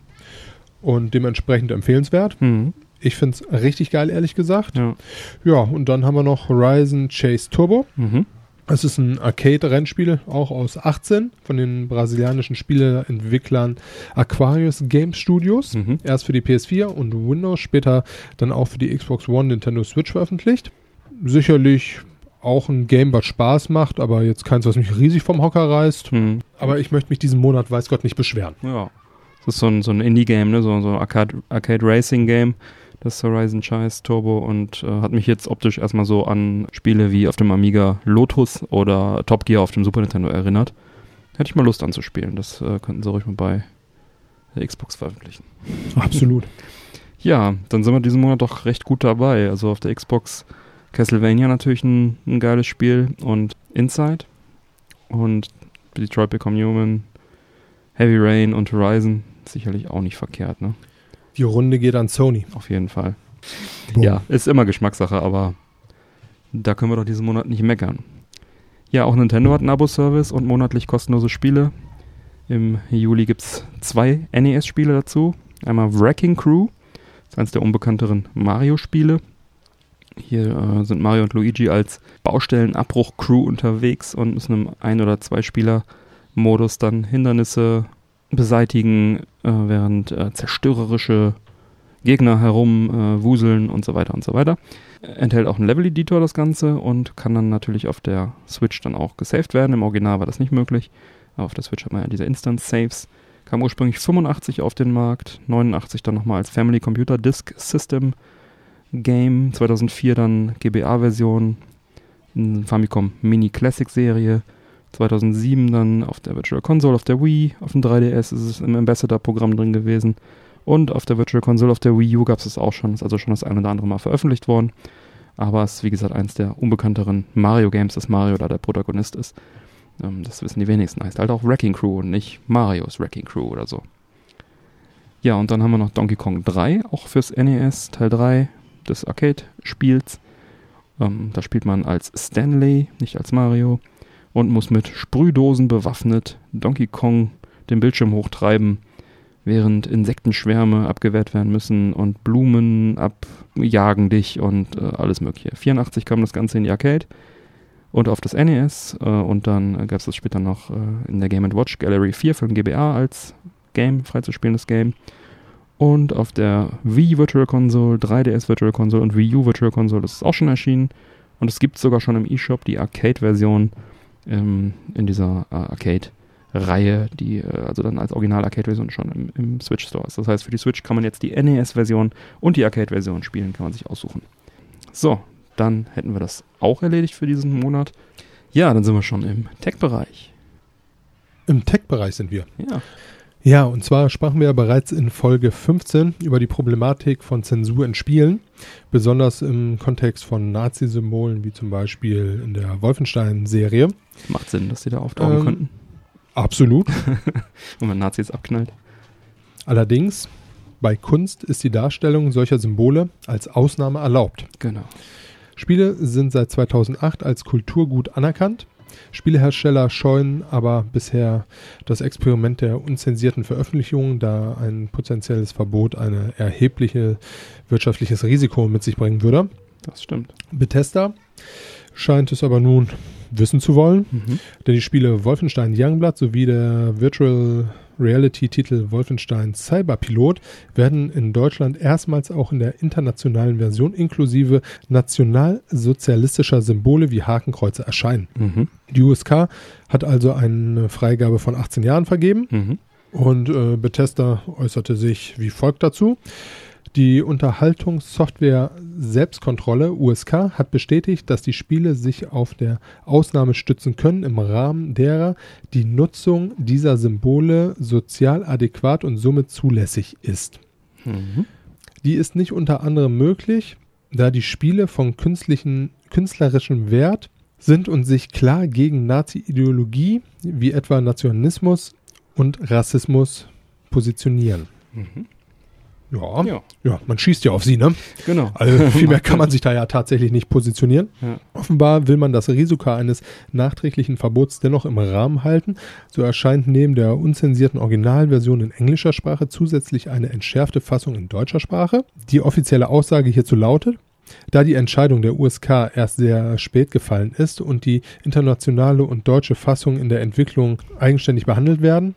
und dementsprechend empfehlenswert.
Mhm.
Ich finde es richtig geil, ehrlich gesagt.
Ja.
Ja, und dann haben wir noch Horizon Chase Turbo.
Mhm.
Es ist ein Arcade-Rennspiel, auch aus 18, von den brasilianischen Spieleentwicklern Aquarius Game Studios.
Mhm.
Erst für die PS4 und Windows, später dann auch für die Xbox One, Nintendo Switch veröffentlicht. Sicherlich auch ein Game, was Spaß macht, aber jetzt keins, was mich riesig vom Hocker reißt.
Mhm.
Aber ich möchte mich diesen Monat, weiß Gott, nicht beschweren.
Ja. Das ist so ein, so ein Indie-Game, ne? so, so ein Arcade, Arcade Racing-Game. das Horizon Chase Turbo und äh, hat mich jetzt optisch erstmal so an Spiele wie auf dem Amiga Lotus oder Top Gear auf dem Super Nintendo erinnert. Hätte ich mal Lust anzuspielen. Das äh, könnten sie ruhig mal bei der Xbox veröffentlichen.
Absolut.
Ja, dann sind wir diesen Monat doch recht gut dabei. Also auf der Xbox Castlevania natürlich ein, ein geiles Spiel und Inside und Detroit Become Human, Heavy Rain und Horizon sicherlich auch nicht verkehrt, ne?
Die Runde geht an Sony.
Auf jeden Fall.
Boom.
Ja, ist immer Geschmackssache, aber da können wir doch diesen Monat nicht meckern. Ja, auch Nintendo hat einen Abo-Service und monatlich kostenlose Spiele. Im Juli gibt es zwei NES-Spiele dazu. Einmal Wrecking Crew, das ist eines der unbekannteren Mario-Spiele. Hier äh, sind Mario und Luigi als Baustellenabbruch-Crew unterwegs und müssen im Ein- oder Zwei-Spieler-Modus dann Hindernisse beseitigen, äh, während äh, zerstörerische Gegner herumwuseln und so weiter und so weiter. Enthält auch einen Level-Editor das Ganze und kann dann natürlich auf der Switch dann auch gesaved werden. Im Original war das nicht möglich. Aber auf der Switch hat man ja diese Instance-Saves. Kam ursprünglich 85 auf den Markt, 89 dann nochmal als Family Computer Disk System Game, 2004 dann GBA-Version, Famicom Mini Classic Serie, 2007 dann auf der Virtual Console auf der Wii, auf dem 3DS ist es im Ambassador-Programm drin gewesen und auf der Virtual Console auf der Wii U gab es es auch schon, ist also schon das ein oder andere Mal veröffentlicht worden. Aber es ist wie gesagt eins der unbekannteren Mario-Games, dass Mario da der Protagonist ist. Ähm, das wissen die wenigsten. Heißt halt auch Wrecking Crew und nicht Marios Wrecking Crew oder so. Ja, und dann haben wir noch Donkey Kong 3, auch fürs NES, Teil 3 des Arcade-Spiels. Ähm, da spielt man als Stanley, nicht als Mario, und muss mit Sprühdosen bewaffnet Donkey Kong den Bildschirm hochtreiben, während Insektenschwärme abgewehrt werden müssen und Blumen abjagen dich und äh, alles mögliche. 84 kam das Ganze in die Arcade und auf das NES äh, und dann gab es das später noch äh, in der Game Watch Gallery 4 für den GBA als Game, freizuspielendes Game. Und auf der Wii Virtual Console, 3DS Virtual Console und Wii U Virtual Console ist es auch schon erschienen. Und es gibt sogar schon im eShop die Arcade-Version ähm, in dieser äh, Arcade-Reihe, die äh, also dann als Original-Arcade-Version schon im, im Switch Store ist. Das heißt, für die Switch kann man jetzt die NES-Version und die Arcade-Version spielen, kann man sich aussuchen. So, dann hätten wir das auch erledigt für diesen Monat. Ja, dann sind wir schon im Tech-Bereich.
Im Tech-Bereich sind wir.
Ja.
Ja, und zwar sprachen wir ja bereits in Folge 15 über die Problematik von Zensur in Spielen, besonders im Kontext von Nazi-Symbolen, wie zum Beispiel in der Wolfenstein-Serie.
Macht Sinn, dass die da auftauchen
Ähm,
könnten,
Absolut.
wenn man Nazis abknallt.
Allerdings, bei Kunst ist die Darstellung solcher Symbole als Ausnahme erlaubt.
Genau.
Spiele sind seit 2008 als Kulturgut anerkannt. Spielehersteller scheuen aber bisher das Experiment der unzensierten Veröffentlichung, da ein potenzielles Verbot ein erhebliches wirtschaftliches Risiko mit sich bringen würde.
Das stimmt.
Bethesda scheint es aber nun wissen zu wollen,
Mhm.
denn die Spiele Wolfenstein Youngblood sowie der Virtual Reality-Titel Wolfenstein Cyberpilot werden in Deutschland erstmals auch in der internationalen Version inklusive nationalsozialistischer Symbole wie Hakenkreuze erscheinen.
Mhm.
Die USK hat also eine Freigabe von 18 Jahren vergeben
Mhm.
und äh, Bethesda äußerte sich wie folgt dazu. Die Unterhaltungssoftware Selbstkontrolle USK hat bestätigt, dass die Spiele sich auf der Ausnahme stützen können, im Rahmen derer die Nutzung dieser Symbole sozial adäquat und somit zulässig ist.
Mhm.
Die ist nicht unter anderem möglich, da die Spiele von künstlichen, künstlerischem Wert sind und sich klar gegen Nazi-Ideologie wie etwa Nationalismus und Rassismus positionieren.
Mhm.
Ja, ja.
Ja,
man schießt ja auf sie, ne?
genau.
Also viel mehr kann man sich da ja tatsächlich nicht positionieren.
Ja.
Offenbar will man das Risiko eines nachträglichen Verbots dennoch im Rahmen halten. So erscheint neben der unzensierten Originalversion in englischer Sprache zusätzlich eine entschärfte Fassung in deutscher Sprache. Die offizielle Aussage hierzu lautet, da die Entscheidung der USK erst sehr spät gefallen ist und die internationale und deutsche Fassung in der Entwicklung eigenständig behandelt werden,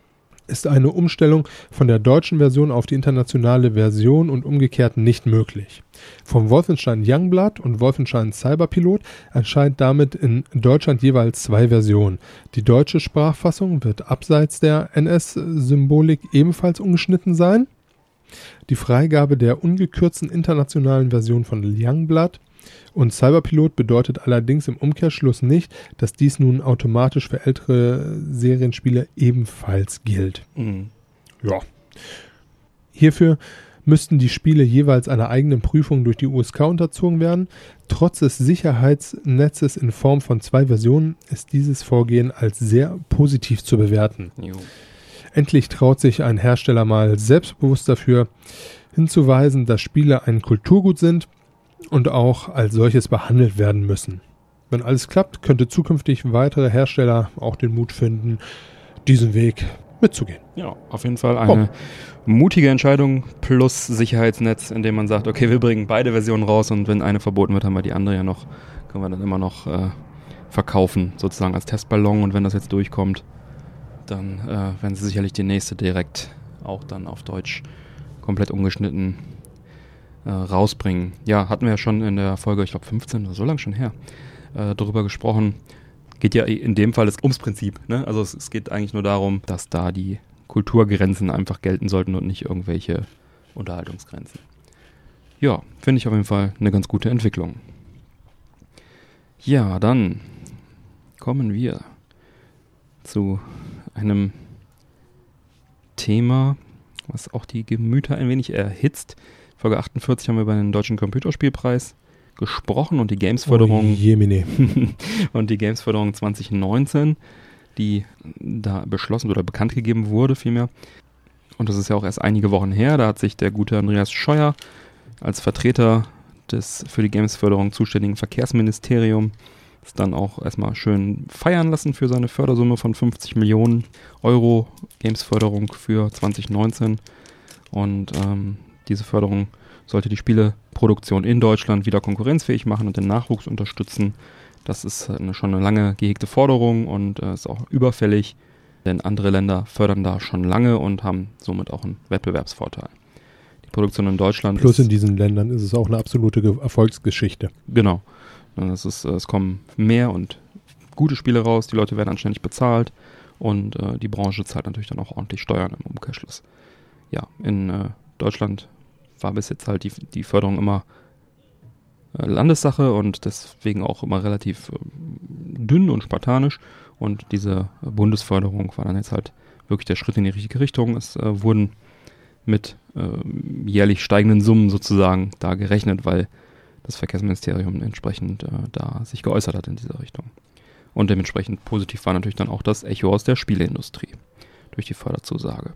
ist eine Umstellung von der deutschen Version auf die internationale Version und umgekehrt nicht möglich. Vom Wolfenstein Youngblood und Wolfenstein Cyberpilot erscheint damit in Deutschland jeweils zwei Versionen. Die deutsche Sprachfassung wird abseits der NS-Symbolik ebenfalls ungeschnitten sein. Die Freigabe der ungekürzten internationalen Version von Youngblood und Cyberpilot bedeutet allerdings im Umkehrschluss nicht, dass dies nun automatisch für ältere Serienspiele ebenfalls gilt.
Mhm.
Ja. Hierfür müssten die Spiele jeweils einer eigenen Prüfung durch die USK unterzogen werden. Trotz des Sicherheitsnetzes in Form von zwei Versionen ist dieses Vorgehen als sehr positiv zu bewerten.
Jo.
Endlich traut sich ein Hersteller mal selbstbewusst dafür hinzuweisen, dass Spiele ein Kulturgut sind und auch als solches behandelt werden müssen. Wenn alles klappt, könnte zukünftig weitere Hersteller auch den Mut finden, diesen Weg mitzugehen.
Ja, auf jeden Fall eine mutige Entscheidung plus Sicherheitsnetz, indem man sagt, okay, wir bringen beide Versionen raus und wenn eine verboten wird, haben wir die andere ja noch, können wir dann immer noch äh, verkaufen, sozusagen als Testballon und wenn das jetzt durchkommt, dann äh, werden sie sicherlich die nächste direkt auch dann auf Deutsch komplett ungeschnitten äh, rausbringen. Ja, hatten wir ja schon in der Folge, ich glaube 15 oder so lang schon her, äh, darüber gesprochen. Geht ja in dem Fall ums Prinzip. Ne? Also es, es geht eigentlich nur darum, dass da die Kulturgrenzen einfach gelten sollten und nicht irgendwelche Unterhaltungsgrenzen. Ja, finde ich auf jeden Fall eine ganz gute Entwicklung. Ja, dann kommen wir zu einem Thema, was auch die Gemüter ein wenig erhitzt. Folge 48 haben wir über den Deutschen Computerspielpreis gesprochen und die Gamesförderung
Oh,
und die Gamesförderung 2019, die da beschlossen oder bekannt gegeben wurde vielmehr. Und das ist ja auch erst einige Wochen her. Da hat sich der gute Andreas Scheuer als Vertreter des für die Gamesförderung zuständigen Verkehrsministerium es dann auch erstmal schön feiern lassen für seine Fördersumme von 50 Millionen Euro Gamesförderung für 2019. Und ähm, diese Förderung sollte die Spieleproduktion in Deutschland wieder konkurrenzfähig machen und den Nachwuchs unterstützen. Das ist eine, schon eine lange gehegte Forderung und äh, ist auch überfällig, denn andere Länder fördern da schon lange und haben somit auch einen Wettbewerbsvorteil. Die Produktion in Deutschland
Plus in diesen Ländern ist es auch eine absolute Ge- Erfolgsgeschichte.
Genau. Und Es, ist, äh, es kommen mehr und gute Spiele raus, die Leute werden anständig bezahlt und äh, die Branche zahlt natürlich dann auch ordentlich Steuern im Umkehrschluss. Ja, in äh, Deutschland war bis jetzt halt die, die Förderung immer äh, Landessache und deswegen auch immer relativ ähm, dünn und spartanisch. Und diese Bundesförderung war dann jetzt halt wirklich der Schritt in die richtige Richtung. Es äh, wurden mit äh, jährlich steigenden Summen sozusagen da gerechnet, weil das Verkehrsministerium entsprechend äh, da sich geäußert hat in dieser Richtung. Und dementsprechend positiv war natürlich dann auch das Echo aus der Spieleindustrie durch die Förderzusage.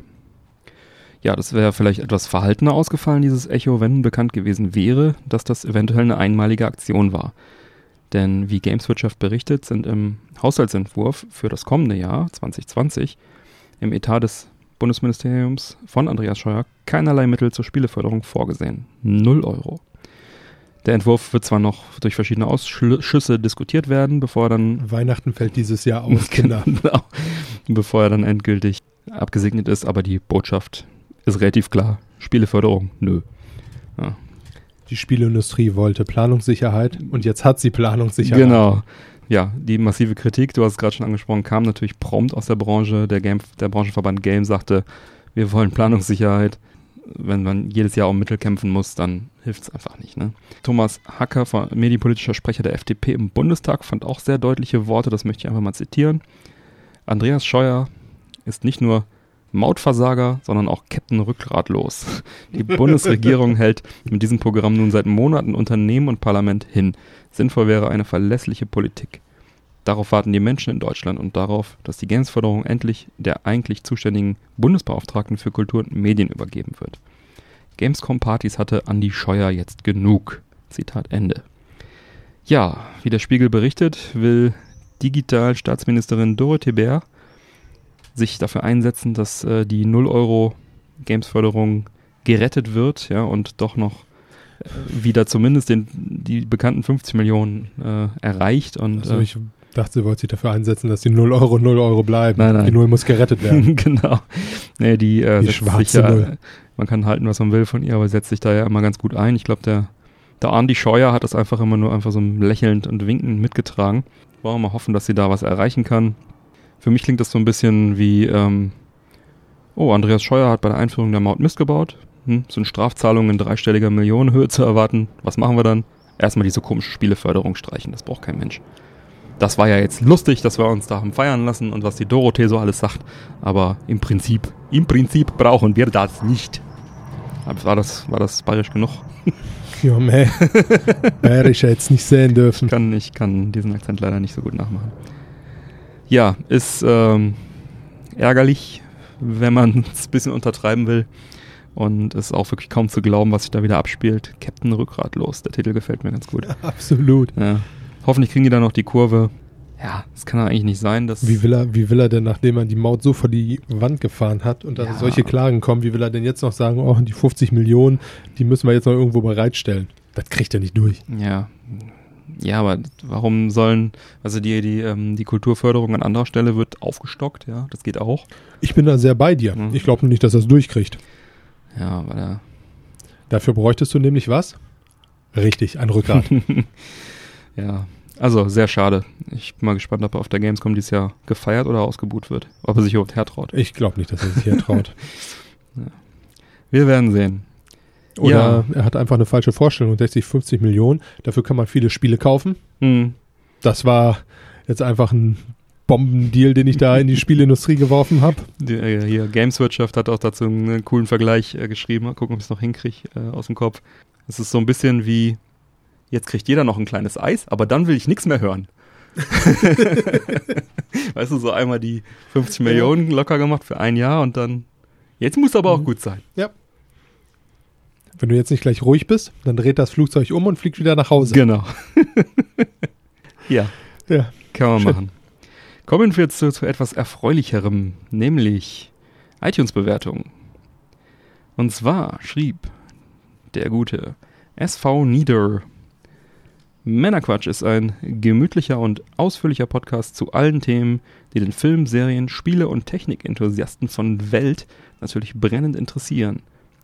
Ja, das wäre vielleicht etwas verhaltener ausgefallen, dieses Echo, wenn bekannt gewesen wäre, dass das eventuell eine einmalige Aktion war. Denn wie Gameswirtschaft berichtet, sind im Haushaltsentwurf für das kommende Jahr 2020 im Etat des Bundesministeriums von Andreas Scheuer keinerlei Mittel zur Spieleförderung vorgesehen. Null Euro. Der Entwurf wird zwar noch durch verschiedene Ausschüsse diskutiert werden, bevor er dann
Weihnachten fällt dieses Jahr aus, Kinder.
Genau. Bevor er dann endgültig abgesegnet ist, aber die Botschaft ist relativ klar. Spieleförderung, nö.
Die Spieleindustrie wollte Planungssicherheit und jetzt hat sie Planungssicherheit.
Genau. Ja, die massive Kritik, du hast es gerade schon angesprochen, kam natürlich prompt aus der Branche. Der, Game, der Branchenverband Game sagte, wir wollen Planungssicherheit. Wenn man jedes Jahr um Mittel kämpfen muss, dann hilft es einfach nicht. Ne? Thomas Hacker, von- medienpolitischer Sprecher der FDP im Bundestag, fand auch sehr deutliche Worte, das möchte ich einfach mal zitieren. Andreas Scheuer ist nicht nur Mautversager, sondern auch Captain Rückgratlos. Die Bundesregierung hält mit diesem Programm nun seit Monaten Unternehmen und Parlament hin. Sinnvoll wäre eine verlässliche Politik. Darauf warten die Menschen in Deutschland und darauf, dass die Gamesförderung endlich der eigentlich zuständigen Bundesbeauftragten für Kultur und Medien übergeben wird. Gamescom-Partys hatte Andi Scheuer jetzt genug. Zitat Ende. Ja, wie der Spiegel berichtet, will Digitalstaatsministerin Dorothee Bär sich dafür einsetzen, dass äh, die 0 Euro Gamesförderung gerettet wird, ja, und doch noch äh, wieder zumindest den, die bekannten 50 Millionen äh, erreicht und
Also
äh,
ich dachte, sie wollte sich dafür einsetzen, dass die 0 Euro 0 Euro bleiben.
Nein, nein.
Die Null muss gerettet werden.
genau. Nee, die, äh,
Die schwarze
ja,
Null.
man kann halten, was man will von ihr, aber setzt sich da ja immer ganz gut ein. Ich glaube, der, der Andi Scheuer hat das einfach immer nur einfach so lächelnd und winkend mitgetragen. Wollen wir mal hoffen, dass sie da was erreichen kann. Für mich klingt das so ein bisschen wie, ähm, oh, Andreas Scheuer hat bei der Einführung der Maut Mist gebaut. hm, sind Strafzahlungen in dreistelliger Millionenhöhe zu erwarten. Was machen wir dann? Erstmal diese komische Spieleförderung streichen, das braucht kein Mensch. Das war ja jetzt lustig, dass wir uns da haben feiern lassen und was die Dorothee so alles sagt, aber im Prinzip, im Prinzip brauchen wir das nicht. War das, war das bayerisch genug?
Ja, meh. Bayerisch jetzt nicht sehen dürfen.
kann, ich kann diesen Akzent leider nicht so gut nachmachen. Ja, ist ähm, ärgerlich, wenn man es ein bisschen untertreiben will. Und es ist auch wirklich kaum zu glauben, was sich da wieder abspielt. Captain Rückgratlos, der Titel gefällt mir ganz gut.
Absolut.
Ja. Hoffentlich kriegen die da noch die Kurve. Ja, das kann ja eigentlich nicht sein, dass.
Wie will er, wie will er denn, nachdem er die Maut so vor die Wand gefahren hat und da
Ja.
solche Klagen kommen, wie will er denn jetzt noch sagen, oh, die 50 Millionen, die müssen wir jetzt noch irgendwo bereitstellen? Das kriegt er nicht durch.
Ja. Ja, aber warum sollen, also die, die, ähm, die Kulturförderung an anderer Stelle wird aufgestockt, ja, das geht auch.
Ich bin da sehr bei dir.
Mhm.
Ich glaube nur nicht, dass er es durchkriegt.
Ja, weil er
Dafür bräuchtest du nämlich was? Richtig, ein Rückgrat.
Ja, also sehr schade. Ich bin mal gespannt, ob er auf der Gamescom dieses Jahr gefeiert oder ausgebuht wird. Ob er sich überhaupt hertraut.
ich glaube nicht, dass er sich hier traut.
Wir werden sehen.
Oder er hat einfach eine falsche Vorstellung. 60, 50 Millionen, dafür kann man viele Spiele kaufen.
Hm.
Das war jetzt einfach ein Bombendeal, den ich da in die Spielindustrie geworfen habe.
Äh, hier, Gameswirtschaft hat auch dazu einen coolen Vergleich äh, geschrieben. Mal gucken, ob ich es noch hinkriege äh, aus dem Kopf. Es ist so ein bisschen wie, jetzt kriegt jeder noch ein kleines Eis, aber dann will ich nichts mehr hören. weißt du, so einmal die 50
Ja.
Millionen locker gemacht für ein Jahr und dann, jetzt muss aber auch
Mhm.
gut sein.
Wenn du jetzt nicht gleich ruhig bist, dann dreht das Flugzeug um und fliegt wieder nach Hause.
Genau. ja.
Ja.
Kann man
Schön.
machen. Kommen wir zu, zu etwas Erfreulicherem, nämlich iTunes-Bewertungen. Und zwar schrieb der gute SV Nieder. Männerquatsch ist ein gemütlicher und ausführlicher Podcast zu allen Themen, die den Film, Serien, Spiele und Technikenthusiasten von Welt natürlich brennend interessieren.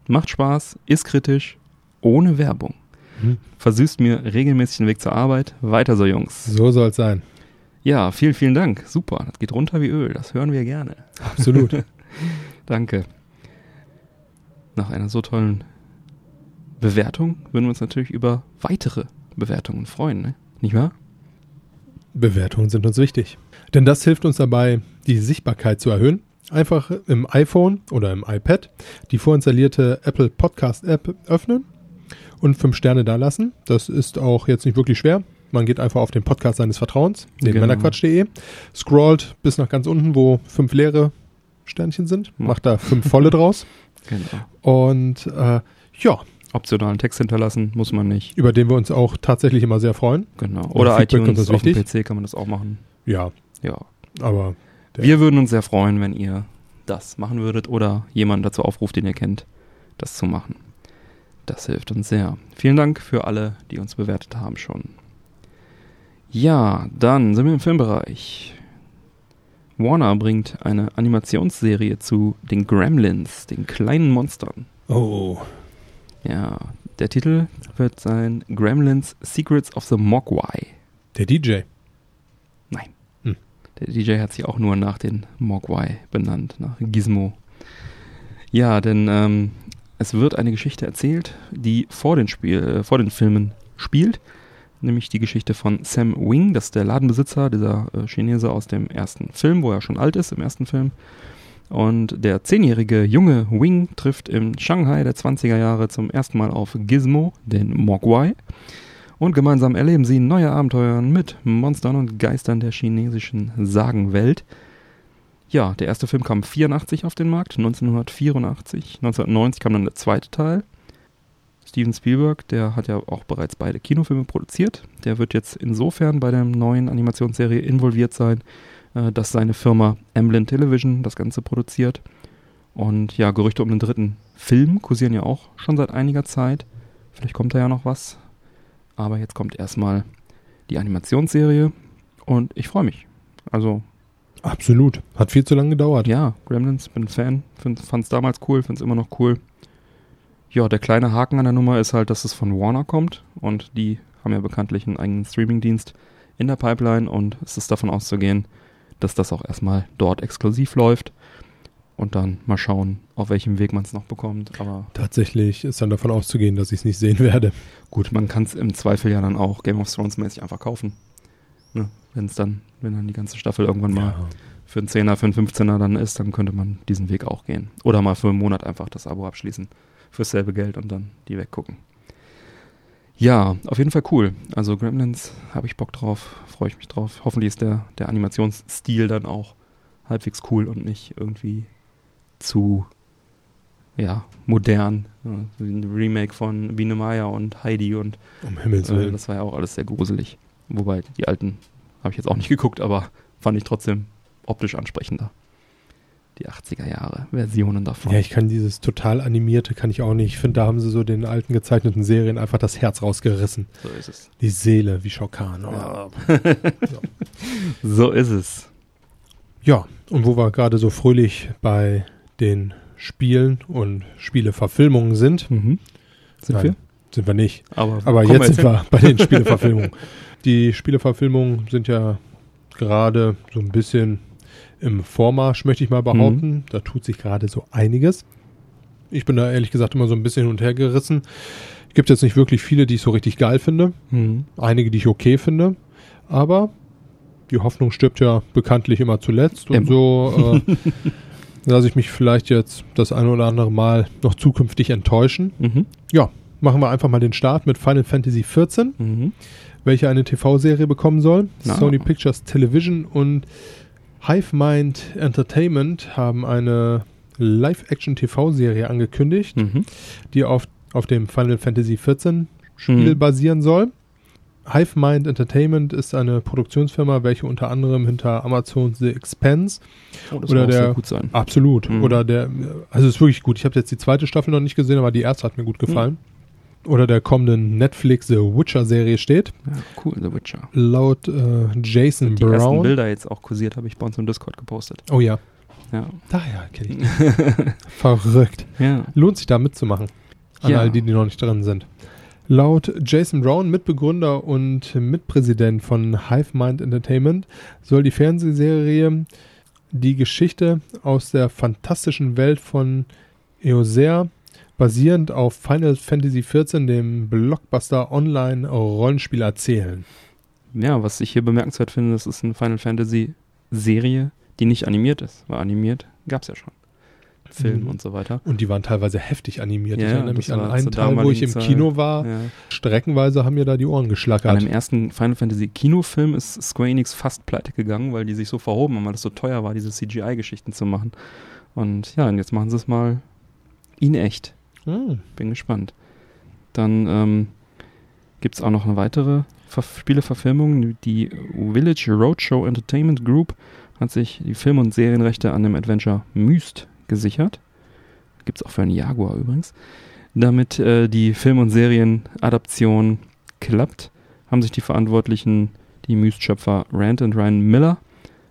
Macht Spaß, ist kritisch, ohne Werbung.
Mhm.
Versüßt mir regelmäßig den Weg zur Arbeit. Weiter so, Jungs.
So soll es sein.
Ja, vielen, vielen Dank. Super, das geht runter wie Öl. Das hören wir gerne.
Absolut.
Danke. Nach einer so tollen Bewertung würden wir uns natürlich über weitere Bewertungen freuen, ne? nicht wahr?
Bewertungen sind uns wichtig. Denn das hilft uns dabei, die Sichtbarkeit zu erhöhen. Einfach im iPhone oder im iPad die vorinstallierte Apple Podcast App öffnen und fünf Sterne da lassen. Das ist auch jetzt nicht wirklich schwer. Man geht einfach auf den Podcast seines Vertrauens, den
Genau.
männerquatsch.de, scrollt bis nach ganz unten, wo fünf leere Sternchen sind, macht da fünf volle draus
Genau.
und äh, ja,
Optionalen Text hinterlassen muss man nicht.
über den wir uns auch tatsächlich immer sehr freuen.
Genau. Oder
Feedback
iTunes auf dem. PC kann man das auch machen.
Ja,
Ja.
aber Ja.
Wir würden uns sehr freuen, wenn ihr das machen würdet oder jemanden dazu aufruft, den ihr kennt, das zu machen. Das hilft uns sehr. Vielen Dank für alle, die uns bewertet haben schon. Ja, dann sind wir im Filmbereich. Warner bringt eine Animationsserie zu den Gremlins, den kleinen Monstern.
oh,
Ja, der Titel wird sein Gremlins Secrets of the Mogwai.
der DJ.
Der DJ hat sich auch nur nach den Mogwai benannt, nach Gizmo. Ja, denn ähm, es wird eine Geschichte erzählt, die vor den, Spiel, äh, vor den Filmen spielt. Nämlich die Geschichte von Sam Wing, das ist der Ladenbesitzer, dieser äh, Chinese aus dem ersten Film, wo er schon alt ist im ersten Film. Und der zehnjährige junge Wing trifft in Shanghai der 20er Jahre zum ersten Mal auf Gizmo, den Mogwai. Und gemeinsam erleben sie neue Abenteuer mit Monstern und Geistern der chinesischen Sagenwelt. Ja, der erste Film kam 84 auf den Markt, 1984. 1990 kam dann der zweite Teil. Steven Spielberg, der hat ja auch bereits beide Kinofilme produziert. Der wird jetzt insofern bei der neuen Animationsserie involviert sein, äh, dass seine Firma Amblin Television das Ganze produziert. Und ja, Gerüchte um den dritten Film kursieren ja auch schon seit einiger Zeit. Vielleicht kommt da ja noch was. Aber jetzt kommt erstmal die Animationsserie und ich freue mich. Also
Absolut. Hat viel zu lange gedauert.
ja, Gremlins, bin Fan, fand es damals cool, finde es immer noch cool. Ja, der kleine Haken an der Nummer ist halt, dass es von Warner kommt und die haben ja bekanntlich einen eigenen Streamingdienst in der Pipeline und es ist davon auszugehen, dass das auch erstmal dort exklusiv läuft. Und dann mal schauen, auf welchem Weg man es noch bekommt. Aber
Tatsächlich ist dann davon auszugehen, dass ich es nicht sehen werde.
gut, man kann es im Zweifel ja dann auch Game of Thrones mäßig einfach kaufen. Ne? Wenn es dann, wenn dann die ganze Staffel irgendwann mal für einen Zehner, für einen 15er dann ist, dann könnte man diesen Weg auch gehen. Oder mal für einen Monat einfach das Abo abschließen. Fürs selbe Geld und dann die weggucken. Ja, auf jeden Fall cool. Also Gremlins habe ich Bock drauf, freue ich mich drauf. Hoffentlich ist der, der Animationsstil dann auch halbwegs cool und nicht irgendwie zu ja, modern. Ein Remake von Biene Maya und Heidi und
Um Himmels
äh,
Willen.
das war ja auch alles sehr gruselig. Wobei die alten habe ich jetzt auch nicht geguckt, aber fand ich trotzdem optisch ansprechender. Die 80er Jahre Versionen davon.
Ja, ich kann dieses total animierte, kann ich auch nicht. Ich finde, da haben sie so den alten gezeichneten Serien einfach das Herz rausgerissen.
so ist es.
Die Seele, wie Shao Kahn.
Ja. So ist es.
Ja, und wo wir gerade so fröhlich bei den Spielen und Spieleverfilmungen sind,
Mhm. Sind
Nein.
wir?
sind wir nicht.
Aber,
Aber
kommen
jetzt sind
hin.
wir bei den Spieleverfilmungen. Die Spieleverfilmungen sind ja gerade so ein bisschen im Vormarsch, möchte ich mal behaupten. Da tut sich gerade so einiges. Ich bin da ehrlich gesagt immer so ein bisschen hin und her gerissen. Gibt jetzt nicht wirklich viele, die ich so richtig geil finde.
Mhm.
Einige, die ich okay finde. Aber die Hoffnung stirbt ja bekanntlich immer zuletzt. Und
Immer.
so äh, lasse ich mich vielleicht jetzt das eine oder andere Mal noch zukünftig enttäuschen.
Mhm.
Machen wir einfach mal den Start mit Final Fantasy XIV,
Mhm.
welche eine TV-Serie bekommen soll.
Na.
Sony Pictures Television und Hive Mind Entertainment haben eine Live-Action-TV-Serie angekündigt,
Mhm.
die auf, auf dem Final Fantasy XIV Spiel
Mhm.
basieren soll. Hive Mind Entertainment ist eine Produktionsfirma, welche unter anderem hinter Amazon The Expanse
Oh, das
Oder der-
sehr gut sein.
Absolut.
Mhm.
Oder der, also es ist wirklich gut. Ich habe jetzt die zweite Staffel noch nicht gesehen, aber die erste hat mir gut gefallen. Oder der kommenden Netflix The Witcher Serie steht.
Ja, cool, The Witcher.
Laut äh, Jason
Die ersten
Brown.
Bilder jetzt auch kursiert, habe ich bei uns im Discord gepostet.
Oh ja.
Ja.
Daher kenne ich. Verrückt.
ja.
Lohnt sich da mitzumachen. An
Ja.
all die, die noch nicht drin sind. Laut Jason Brown, Mitbegründer und Mitpräsident von Hive Mind Entertainment, soll die Fernsehserie die Geschichte aus der fantastischen Welt von Eoser basierend auf Final Fantasy XIV, dem Blockbuster Online-Rollenspiel, erzählen.
ja, was ich hier bemerkenswert finde, das ist eine Final Fantasy Serie, die nicht animiert ist. Weil animiert gab es ja schon. Film
Mhm.
und so weiter.
Und die waren teilweise heftig animiert.
Ja,
ich erinnere mich an einen Teil, wo ich im
Zeit.
Kino war.
Ja.
Streckenweise haben mir da die Ohren
An
geschlackert.
dem ersten Final Fantasy Kinofilm ist Square Enix fast pleite gegangen, weil die sich so verhoben haben, weil es so teuer war, diese CGI-Geschichten zu machen. Und ja, und jetzt machen sie es mal in echt.
Hm.
Bin gespannt. Dann ähm, gibt es auch noch eine weitere Ver Spieleverfilmung. Die Village Roadshow Entertainment Group hat sich die Film- und Serienrechte an dem Adventure Myst gesichert. Gibt es auch für einen Jaguar übrigens. Damit äh, die Film- und Serienadaption klappt, haben sich die Verantwortlichen, die Myst-Schöpfer Rand und Ryan Miller,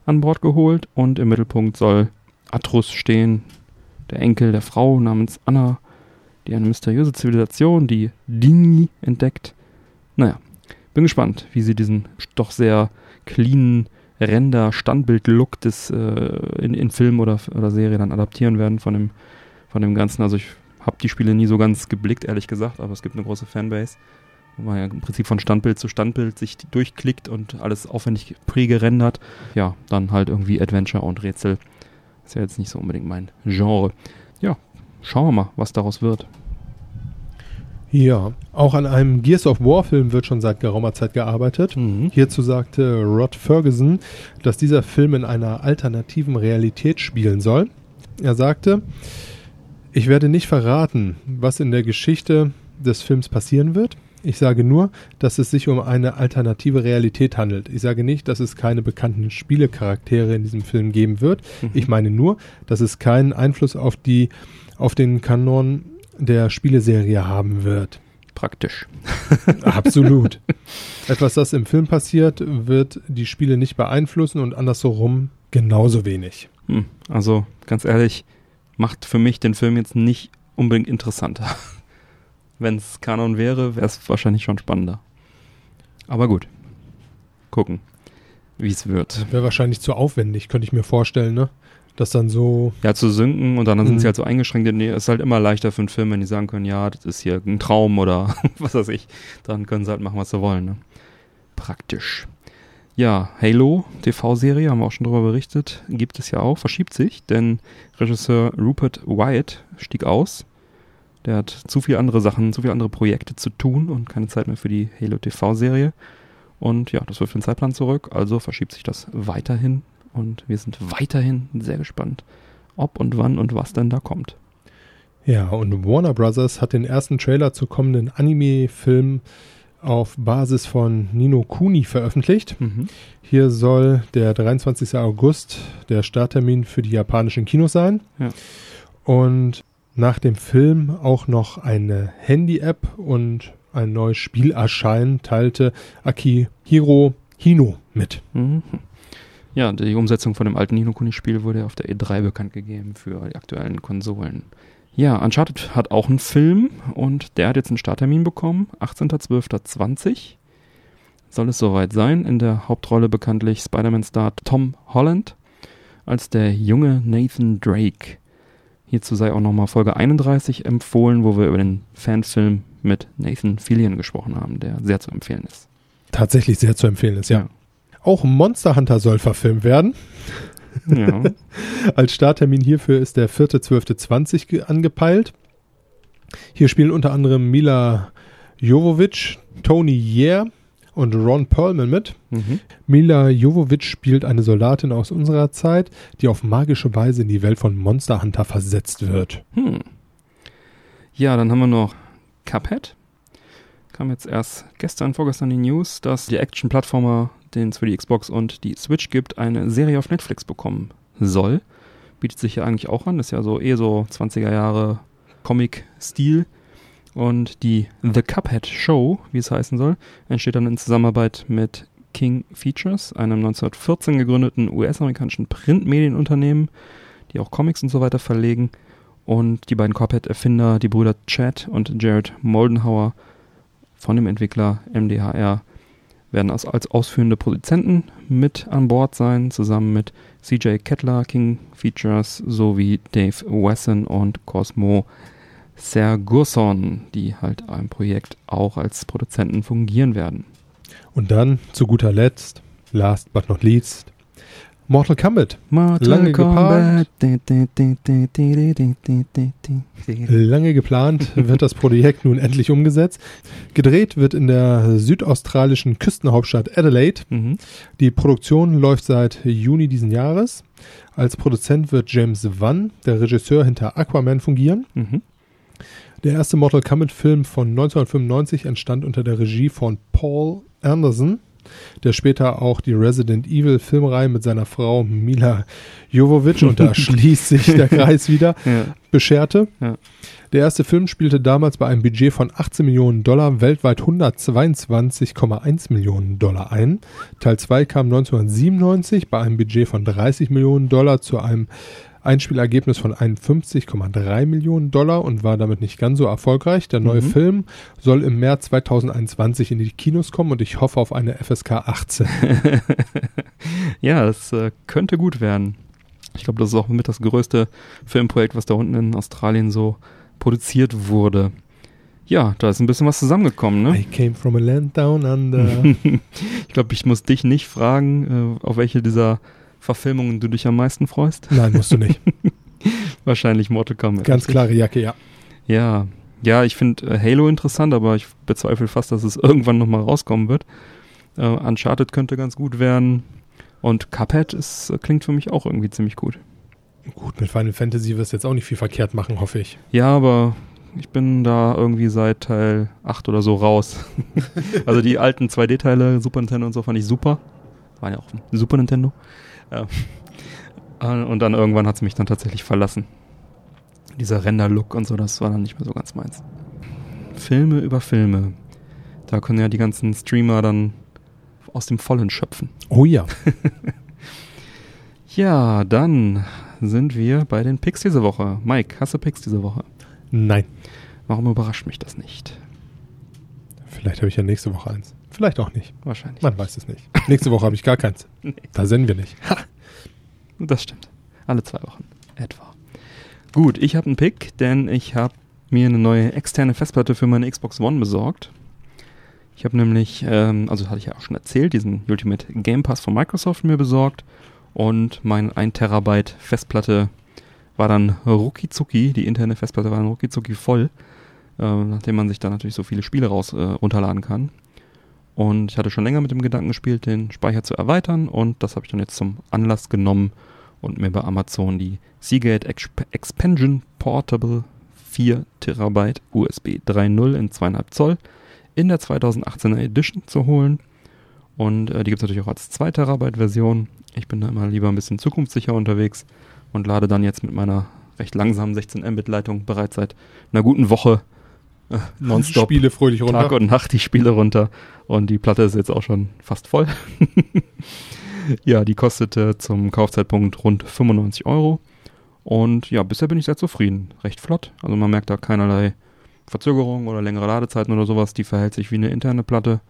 an Bord geholt und im Mittelpunkt soll Atrus stehen, der Enkel der Frau namens Anna, die eine mysteriöse Zivilisation, die Dini, entdeckt. Naja, bin gespannt, wie sie diesen doch sehr cleanen Render-Standbild-Look des äh, in, in Film oder, oder Serie dann adaptieren werden von dem, von dem Ganzen. Also ich habe die Spiele nie so ganz geblickt, ehrlich gesagt, aber es gibt eine große Fanbase, wo man ja im Prinzip von Standbild zu Standbild sich durchklickt und alles aufwendig prägerendert. Ja, dann halt irgendwie Adventure und Rätsel. Ist ja jetzt nicht so unbedingt mein Genre. Ja, schauen wir mal, was daraus wird.
Ja, auch an einem Gears of War Film wird schon seit geraumer Zeit gearbeitet.
Mhm.
Hierzu sagte Rod Ferguson, dass dieser Film in einer alternativen Realität spielen soll. Er sagte, ich werde nicht verraten, was in der Geschichte des Films passieren wird. Ich sage nur, dass es sich um eine alternative Realität handelt. Ich sage nicht, dass es keine bekannten Spielecharaktere in diesem Film geben wird.
Mhm.
Ich meine nur, dass es keinen Einfluss auf die auf den Kanon der Spieleserie haben wird.
Praktisch.
Absolut. Etwas, das im Film passiert, wird die Spiele nicht beeinflussen und andersherum genauso wenig.
Hm, Also, ganz ehrlich, macht für mich den Film jetzt nicht unbedingt interessanter. Wenn es Kanon wäre, wäre es wahrscheinlich schon spannender. Aber gut. Gucken. wie es wird.
Wäre wahrscheinlich zu aufwendig, könnte ich mir vorstellen, ne? Das dann so.
Ja, zu synken und dann sind
Mhm.
sie halt so eingeschränkt. Nee, ist halt immer leichter für einen Film, wenn die sagen können, ja, das ist hier ein Traum oder was weiß ich. Dann können sie halt machen, was sie wollen. Ne? Praktisch. Ja, Halo, TV-Serie, haben wir auch schon drüber berichtet, gibt es ja auch, verschiebt sich, denn Regisseur Rupert Wyatt stieg aus. Der hat zu viele andere Sachen, zu viele andere Projekte zu tun und keine Zeit mehr für die Halo TV-Serie. Und ja, das wirft den Zeitplan zurück, also verschiebt sich das weiterhin und wir sind weiterhin sehr gespannt, ob und wann und was denn da kommt.
Ja, und Warner Brothers hat den ersten Trailer zu kommenden Anime-Film auf Basis von Nino Kuni veröffentlicht. Hier soll der 23. August der Starttermin für die japanischen Kinos sein.
Ja.
Und nach dem Film auch noch eine Handy-App und ein neues Spiel erscheinen, teilte Akihiro Hino mit.
Mhm. Ja, die Umsetzung von dem alten Nino Kuni-Spiel wurde auf der E3 bekannt gegeben für die aktuellen Konsolen. Ja, Uncharted hat auch einen Film und der hat jetzt einen Starttermin bekommen, 18.12.20. Soll es soweit sein. In der Hauptrolle bekanntlich Spider-Man-Star Tom Holland als der junge Nathan Drake. Hierzu sei auch nochmal Folge 31 empfohlen, wo wir über den Fanfilm mit Nathan Fillion gesprochen haben, der sehr zu empfehlen ist.
Tatsächlich sehr zu empfehlen ist, ja. Auch Monster Hunter soll verfilmt werden.
Ja.
Als Starttermin hierfür ist der 4.12.20 ge- angepeilt. Hier spielen unter anderem Mila Jovovich, Tony Yer und Ron Perlman mit.
Mhm.
Mila Jovovich spielt eine Soldatin aus unserer Zeit, die auf magische Weise in die Welt von Monster Hunter versetzt wird.
Hm. Ja, dann haben wir noch Cuphead. Kam jetzt erst gestern, vorgestern die News, dass die Action-Plattformer, den es für die Xbox und die Switch gibt, eine Serie auf Netflix bekommen soll. Bietet sich ja eigentlich auch an, ist ja so eh so 20er Jahre Comic-Stil. Und die The Cuphead Show, wie es heißen soll, entsteht dann in Zusammenarbeit mit King Features, einem 1914 gegründeten US-amerikanischen Printmedienunternehmen, die auch Comics und so weiter verlegen. Und die beiden Cuphead-Erfinder, die Brüder Chad und Jared Moldenhauer von dem Entwickler MDHR, werden als, als ausführende Produzenten mit an Bord sein, zusammen mit CJ Kettler, King Features, sowie Dave Wesson und Cosmo Sergurson, die halt am Projekt auch als Produzenten fungieren werden.
Und dann zu guter Letzt, last but not least, Mortal Kombat. Lange
Kombat.
Lange geplant wird das Projekt nun endlich umgesetzt. Gedreht wird in der südaustralischen Küstenhauptstadt Adelaide.
Mhm.
Die Produktion läuft seit Juni diesen Jahres. Als Produzent wird James Wan, der Regisseur hinter Aquaman, fungieren.
Mhm.
Der erste Mortal Kombat-Film von 1995 entstand unter der Regie von Paul Anderson, der später auch die Resident Evil-Filmreihe mit seiner Frau Mila Jovovich, und da schließt sich der Kreis wieder,
Ja.
bescherte.
Ja.
Der erste Film spielte damals bei einem Budget von 18 Millionen Dollar weltweit 122,1 Millionen Dollar ein. Teil 2 kam 1997 bei einem Budget von 30 Millionen Dollar zu einem Einspielergebnis von 51,3 Millionen Dollar und war damit nicht ganz so erfolgreich. Der neue
Mhm.
Film soll im März 2021 in die Kinos kommen und ich hoffe auf eine FSK 18.
ja, das äh, könnte gut werden. Ich glaube, das ist auch mit das größte Filmprojekt, was da unten in Australien so produziert wurde. Ja, da ist ein bisschen was zusammengekommen, ne?
I came from a land down under.
ich glaube, ich muss dich nicht fragen, äh, auf welche dieser Verfilmungen du dich am meisten freust.
Nein, musst du nicht.
Wahrscheinlich Mortal Kombat.
Ganz klare Jacke, ja.
Ja, ja, ich finde äh, Halo interessant, aber ich bezweifle fast, dass es irgendwann nochmal rauskommen wird. Äh, Uncharted könnte ganz gut werden. Und Cuphead ist, äh, klingt für mich auch irgendwie ziemlich gut.
Gut, mit Final Fantasy wirst du jetzt auch nicht viel verkehrt machen, hoffe ich.
Ja, aber ich bin da irgendwie seit Teil 8 oder so raus. also die alten 2D-Teile, Super Nintendo und so, fand ich super. Waren ja auch Super Nintendo. Ja. Äh, Und dann irgendwann hat es mich dann tatsächlich verlassen. Dieser Render-Look und so, das war dann nicht mehr so ganz meins. Filme über Filme. Da können ja die ganzen Streamer dann aus dem Vollen schöpfen.
Oh ja.
Ja, dann sind wir bei den Picks diese Woche. Mike, hast du Picks diese Woche?
Nein.
Warum überrascht mich das nicht?
Vielleicht habe ich ja nächste Woche eins. Vielleicht auch nicht.
Wahrscheinlich.
Man weiß es nicht. Nächste Woche habe ich gar keins.
Nee.
Da senden wir nicht.
Das stimmt. Alle zwei Wochen etwa. Gut, ich habe einen Pick, denn ich habe mir eine neue externe Festplatte für meine Xbox One besorgt. Ich habe nämlich, ähm, also hatte ich ja auch schon erzählt, diesen Ultimate Game Pass von Microsoft mir besorgt und mein 1 Terabyte Festplatte war dann rucki zucki, die interne Festplatte war dann rucki zucki voll, äh, nachdem man sich da natürlich so viele Spiele raus äh, runterladen kann. Und ich hatte schon länger mit dem Gedanken gespielt, den Speicher zu erweitern und das habe ich dann jetzt zum Anlass genommen und mir bei Amazon die Seagate Exp Expansion Portable 4 Terabyte USB 3.0 in 2,5 Zoll in der 2018er Edition zu holen. Und äh, die gibt es natürlich auch als 2 Terabyte Version. Ich bin da immer lieber ein bisschen zukunftssicher unterwegs und lade dann jetzt mit meiner recht langsamen 16 Mbit Leitung bereits seit einer guten Woche nonstop
Spiele fröhlich runter.
Tag und Nacht die Spiele runter. Und die Platte ist jetzt auch schon fast voll. ja, die kostete zum Kaufzeitpunkt rund 95 Euro. Und ja, bisher bin ich sehr zufrieden. Recht flott. Also man merkt da keinerlei Verzögerung oder längere Ladezeiten oder sowas. Die verhält sich wie eine interne Platte.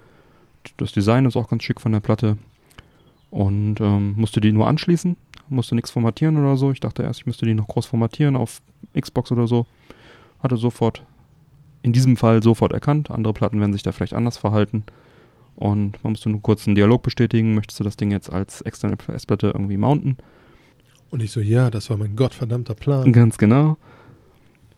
Das Design ist auch ganz schick von der Platte. Und ähm, musste die nur anschließen. Musste nichts formatieren oder so. Ich dachte erst, ich müsste die noch groß formatieren auf Xbox oder so. Hatte sofort, in diesem Fall sofort erkannt. Andere Platten werden sich da vielleicht anders verhalten. Und man musste nur kurz einen Dialog bestätigen. Möchtest du das Ding jetzt als externe Festplatte irgendwie mounten?
Und ich so, ja, das war mein gottverdammter Plan.
Ganz genau.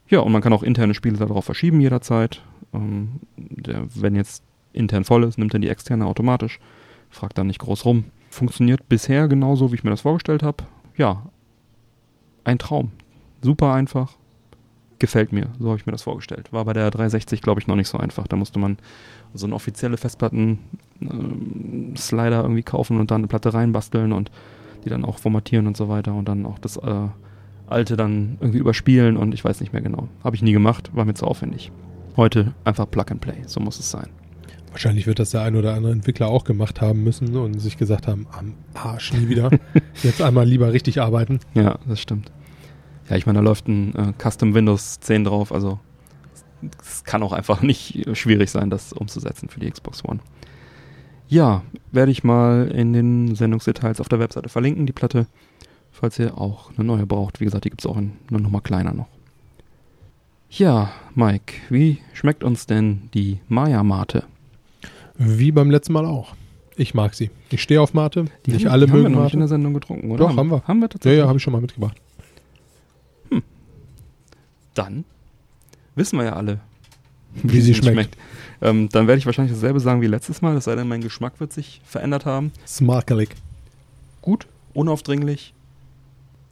Ja, und man kann auch interne Spiele darauf verschieben jederzeit. Ähm, der, wenn jetzt intern voll ist, nimmt er die externe automatisch. Fragt dann nicht groß rum. Funktioniert bisher genauso, wie ich mir das vorgestellt habe. Ja, ein Traum. Super einfach. Gefällt mir. So habe ich mir das vorgestellt. War bei der 360, glaube ich, noch nicht so einfach. Da musste man so eine offizielle Festplatten-Slider irgendwie kaufen und dann eine Platte reinbasteln und die dann auch formatieren und so weiter und dann auch das äh, alte dann irgendwie überspielen und ich weiß nicht mehr genau. Habe ich nie gemacht, war mir zu aufwendig. Heute einfach Plug and Play, so muss es sein.
Wahrscheinlich wird das der ein oder andere Entwickler auch gemacht haben müssen und sich gesagt haben, am Arsch nie wieder. Jetzt einmal lieber richtig arbeiten.
Ja, das stimmt. Ja, ich meine, da läuft ein äh, Custom Windows 10 drauf, also es kann auch einfach nicht schwierig sein, das umzusetzen für die Xbox One. Ja, werde ich mal in den Sendungsdetails auf der Webseite verlinken, die Platte, falls ihr auch eine neue braucht. Wie gesagt, die gibt es auch in einer Nummer kleiner noch. Ja, Mike, wie schmeckt uns denn die Maya-Mate?
Wie beim letzten Mal auch. Ich mag sie. Ich stehe auf Mate.
Die
nicht
haben,
alle
die haben wir
mögen
noch nicht in
Mate.
der Sendung getrunken, oder?
Doch, haben wir.
Haben wir
Ja,
tatsächlich?
ja, habe ich schon mal mitgebracht.
Dann wissen wir ja alle,
Wie sie schmeckt.
Ähm, dann werde ich wahrscheinlich dasselbe sagen wie letztes Mal, es sei denn, mein Geschmack wird sich verändert haben.
Smarkelig.
Gut, unaufdringlich,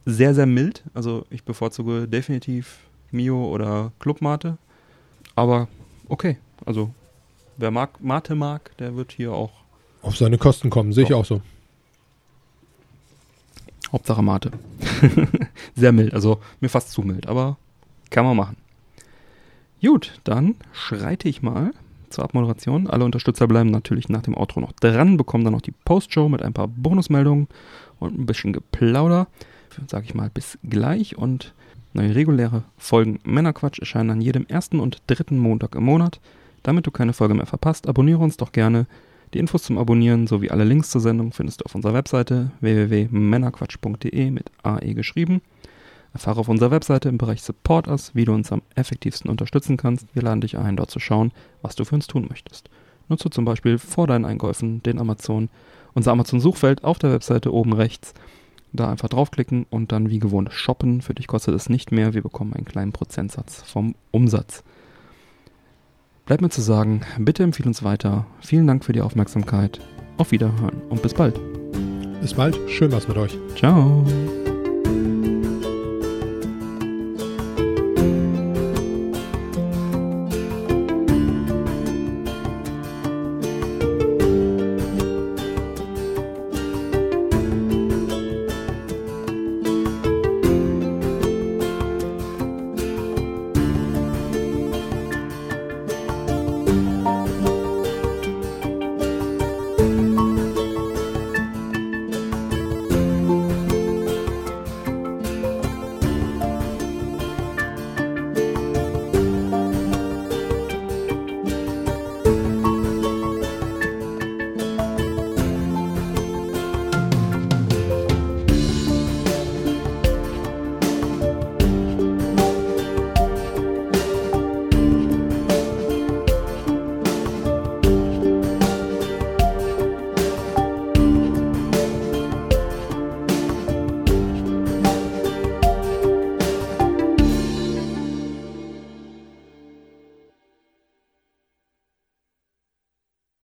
sehr, sehr mild. Also ich bevorzuge definitiv Mio oder Clubmate. Aber okay, also wer mag, Mate mag, der wird hier auch
Auf seine Kosten kommen, sehe ich auch so.
Hauptsache Mate. Sehr mild, also mir fast zu mild, aber kann man machen. Gut, dann schreite ich mal zur Abmoderation. Alle Unterstützer bleiben natürlich nach dem Outro noch dran, bekommen dann noch die Postshow mit ein paar Bonusmeldungen und ein bisschen Geplauder. Sage ich mal bis gleich und neue reguläre Folgen Männerquatsch erscheinen an jedem ersten und dritten Montag im Monat. Damit du keine Folge mehr verpasst, abonniere uns doch gerne. Die Infos zum Abonnieren sowie alle Links zur Sendung findest du auf unserer Webseite www.männerquatsch.de mit AE geschrieben. Erfahre auf unserer Webseite im Bereich Support Us, wie du uns am effektivsten unterstützen kannst. Wir laden dich ein, dort zu schauen, was du für uns tun möchtest. Nutze zum Beispiel vor deinen Einkäufen den Amazon, unser Amazon-Suchfeld auf der Webseite oben rechts. Da einfach draufklicken und dann wie gewohnt shoppen. Für dich kostet es nicht mehr. Wir bekommen einen kleinen Prozentsatz vom Umsatz. Bleibt mir zu sagen, bitte empfehle uns weiter. Vielen Dank für die Aufmerksamkeit. Auf Wiederhören und bis bald.
Bis bald. Schön was mit euch.
Ciao.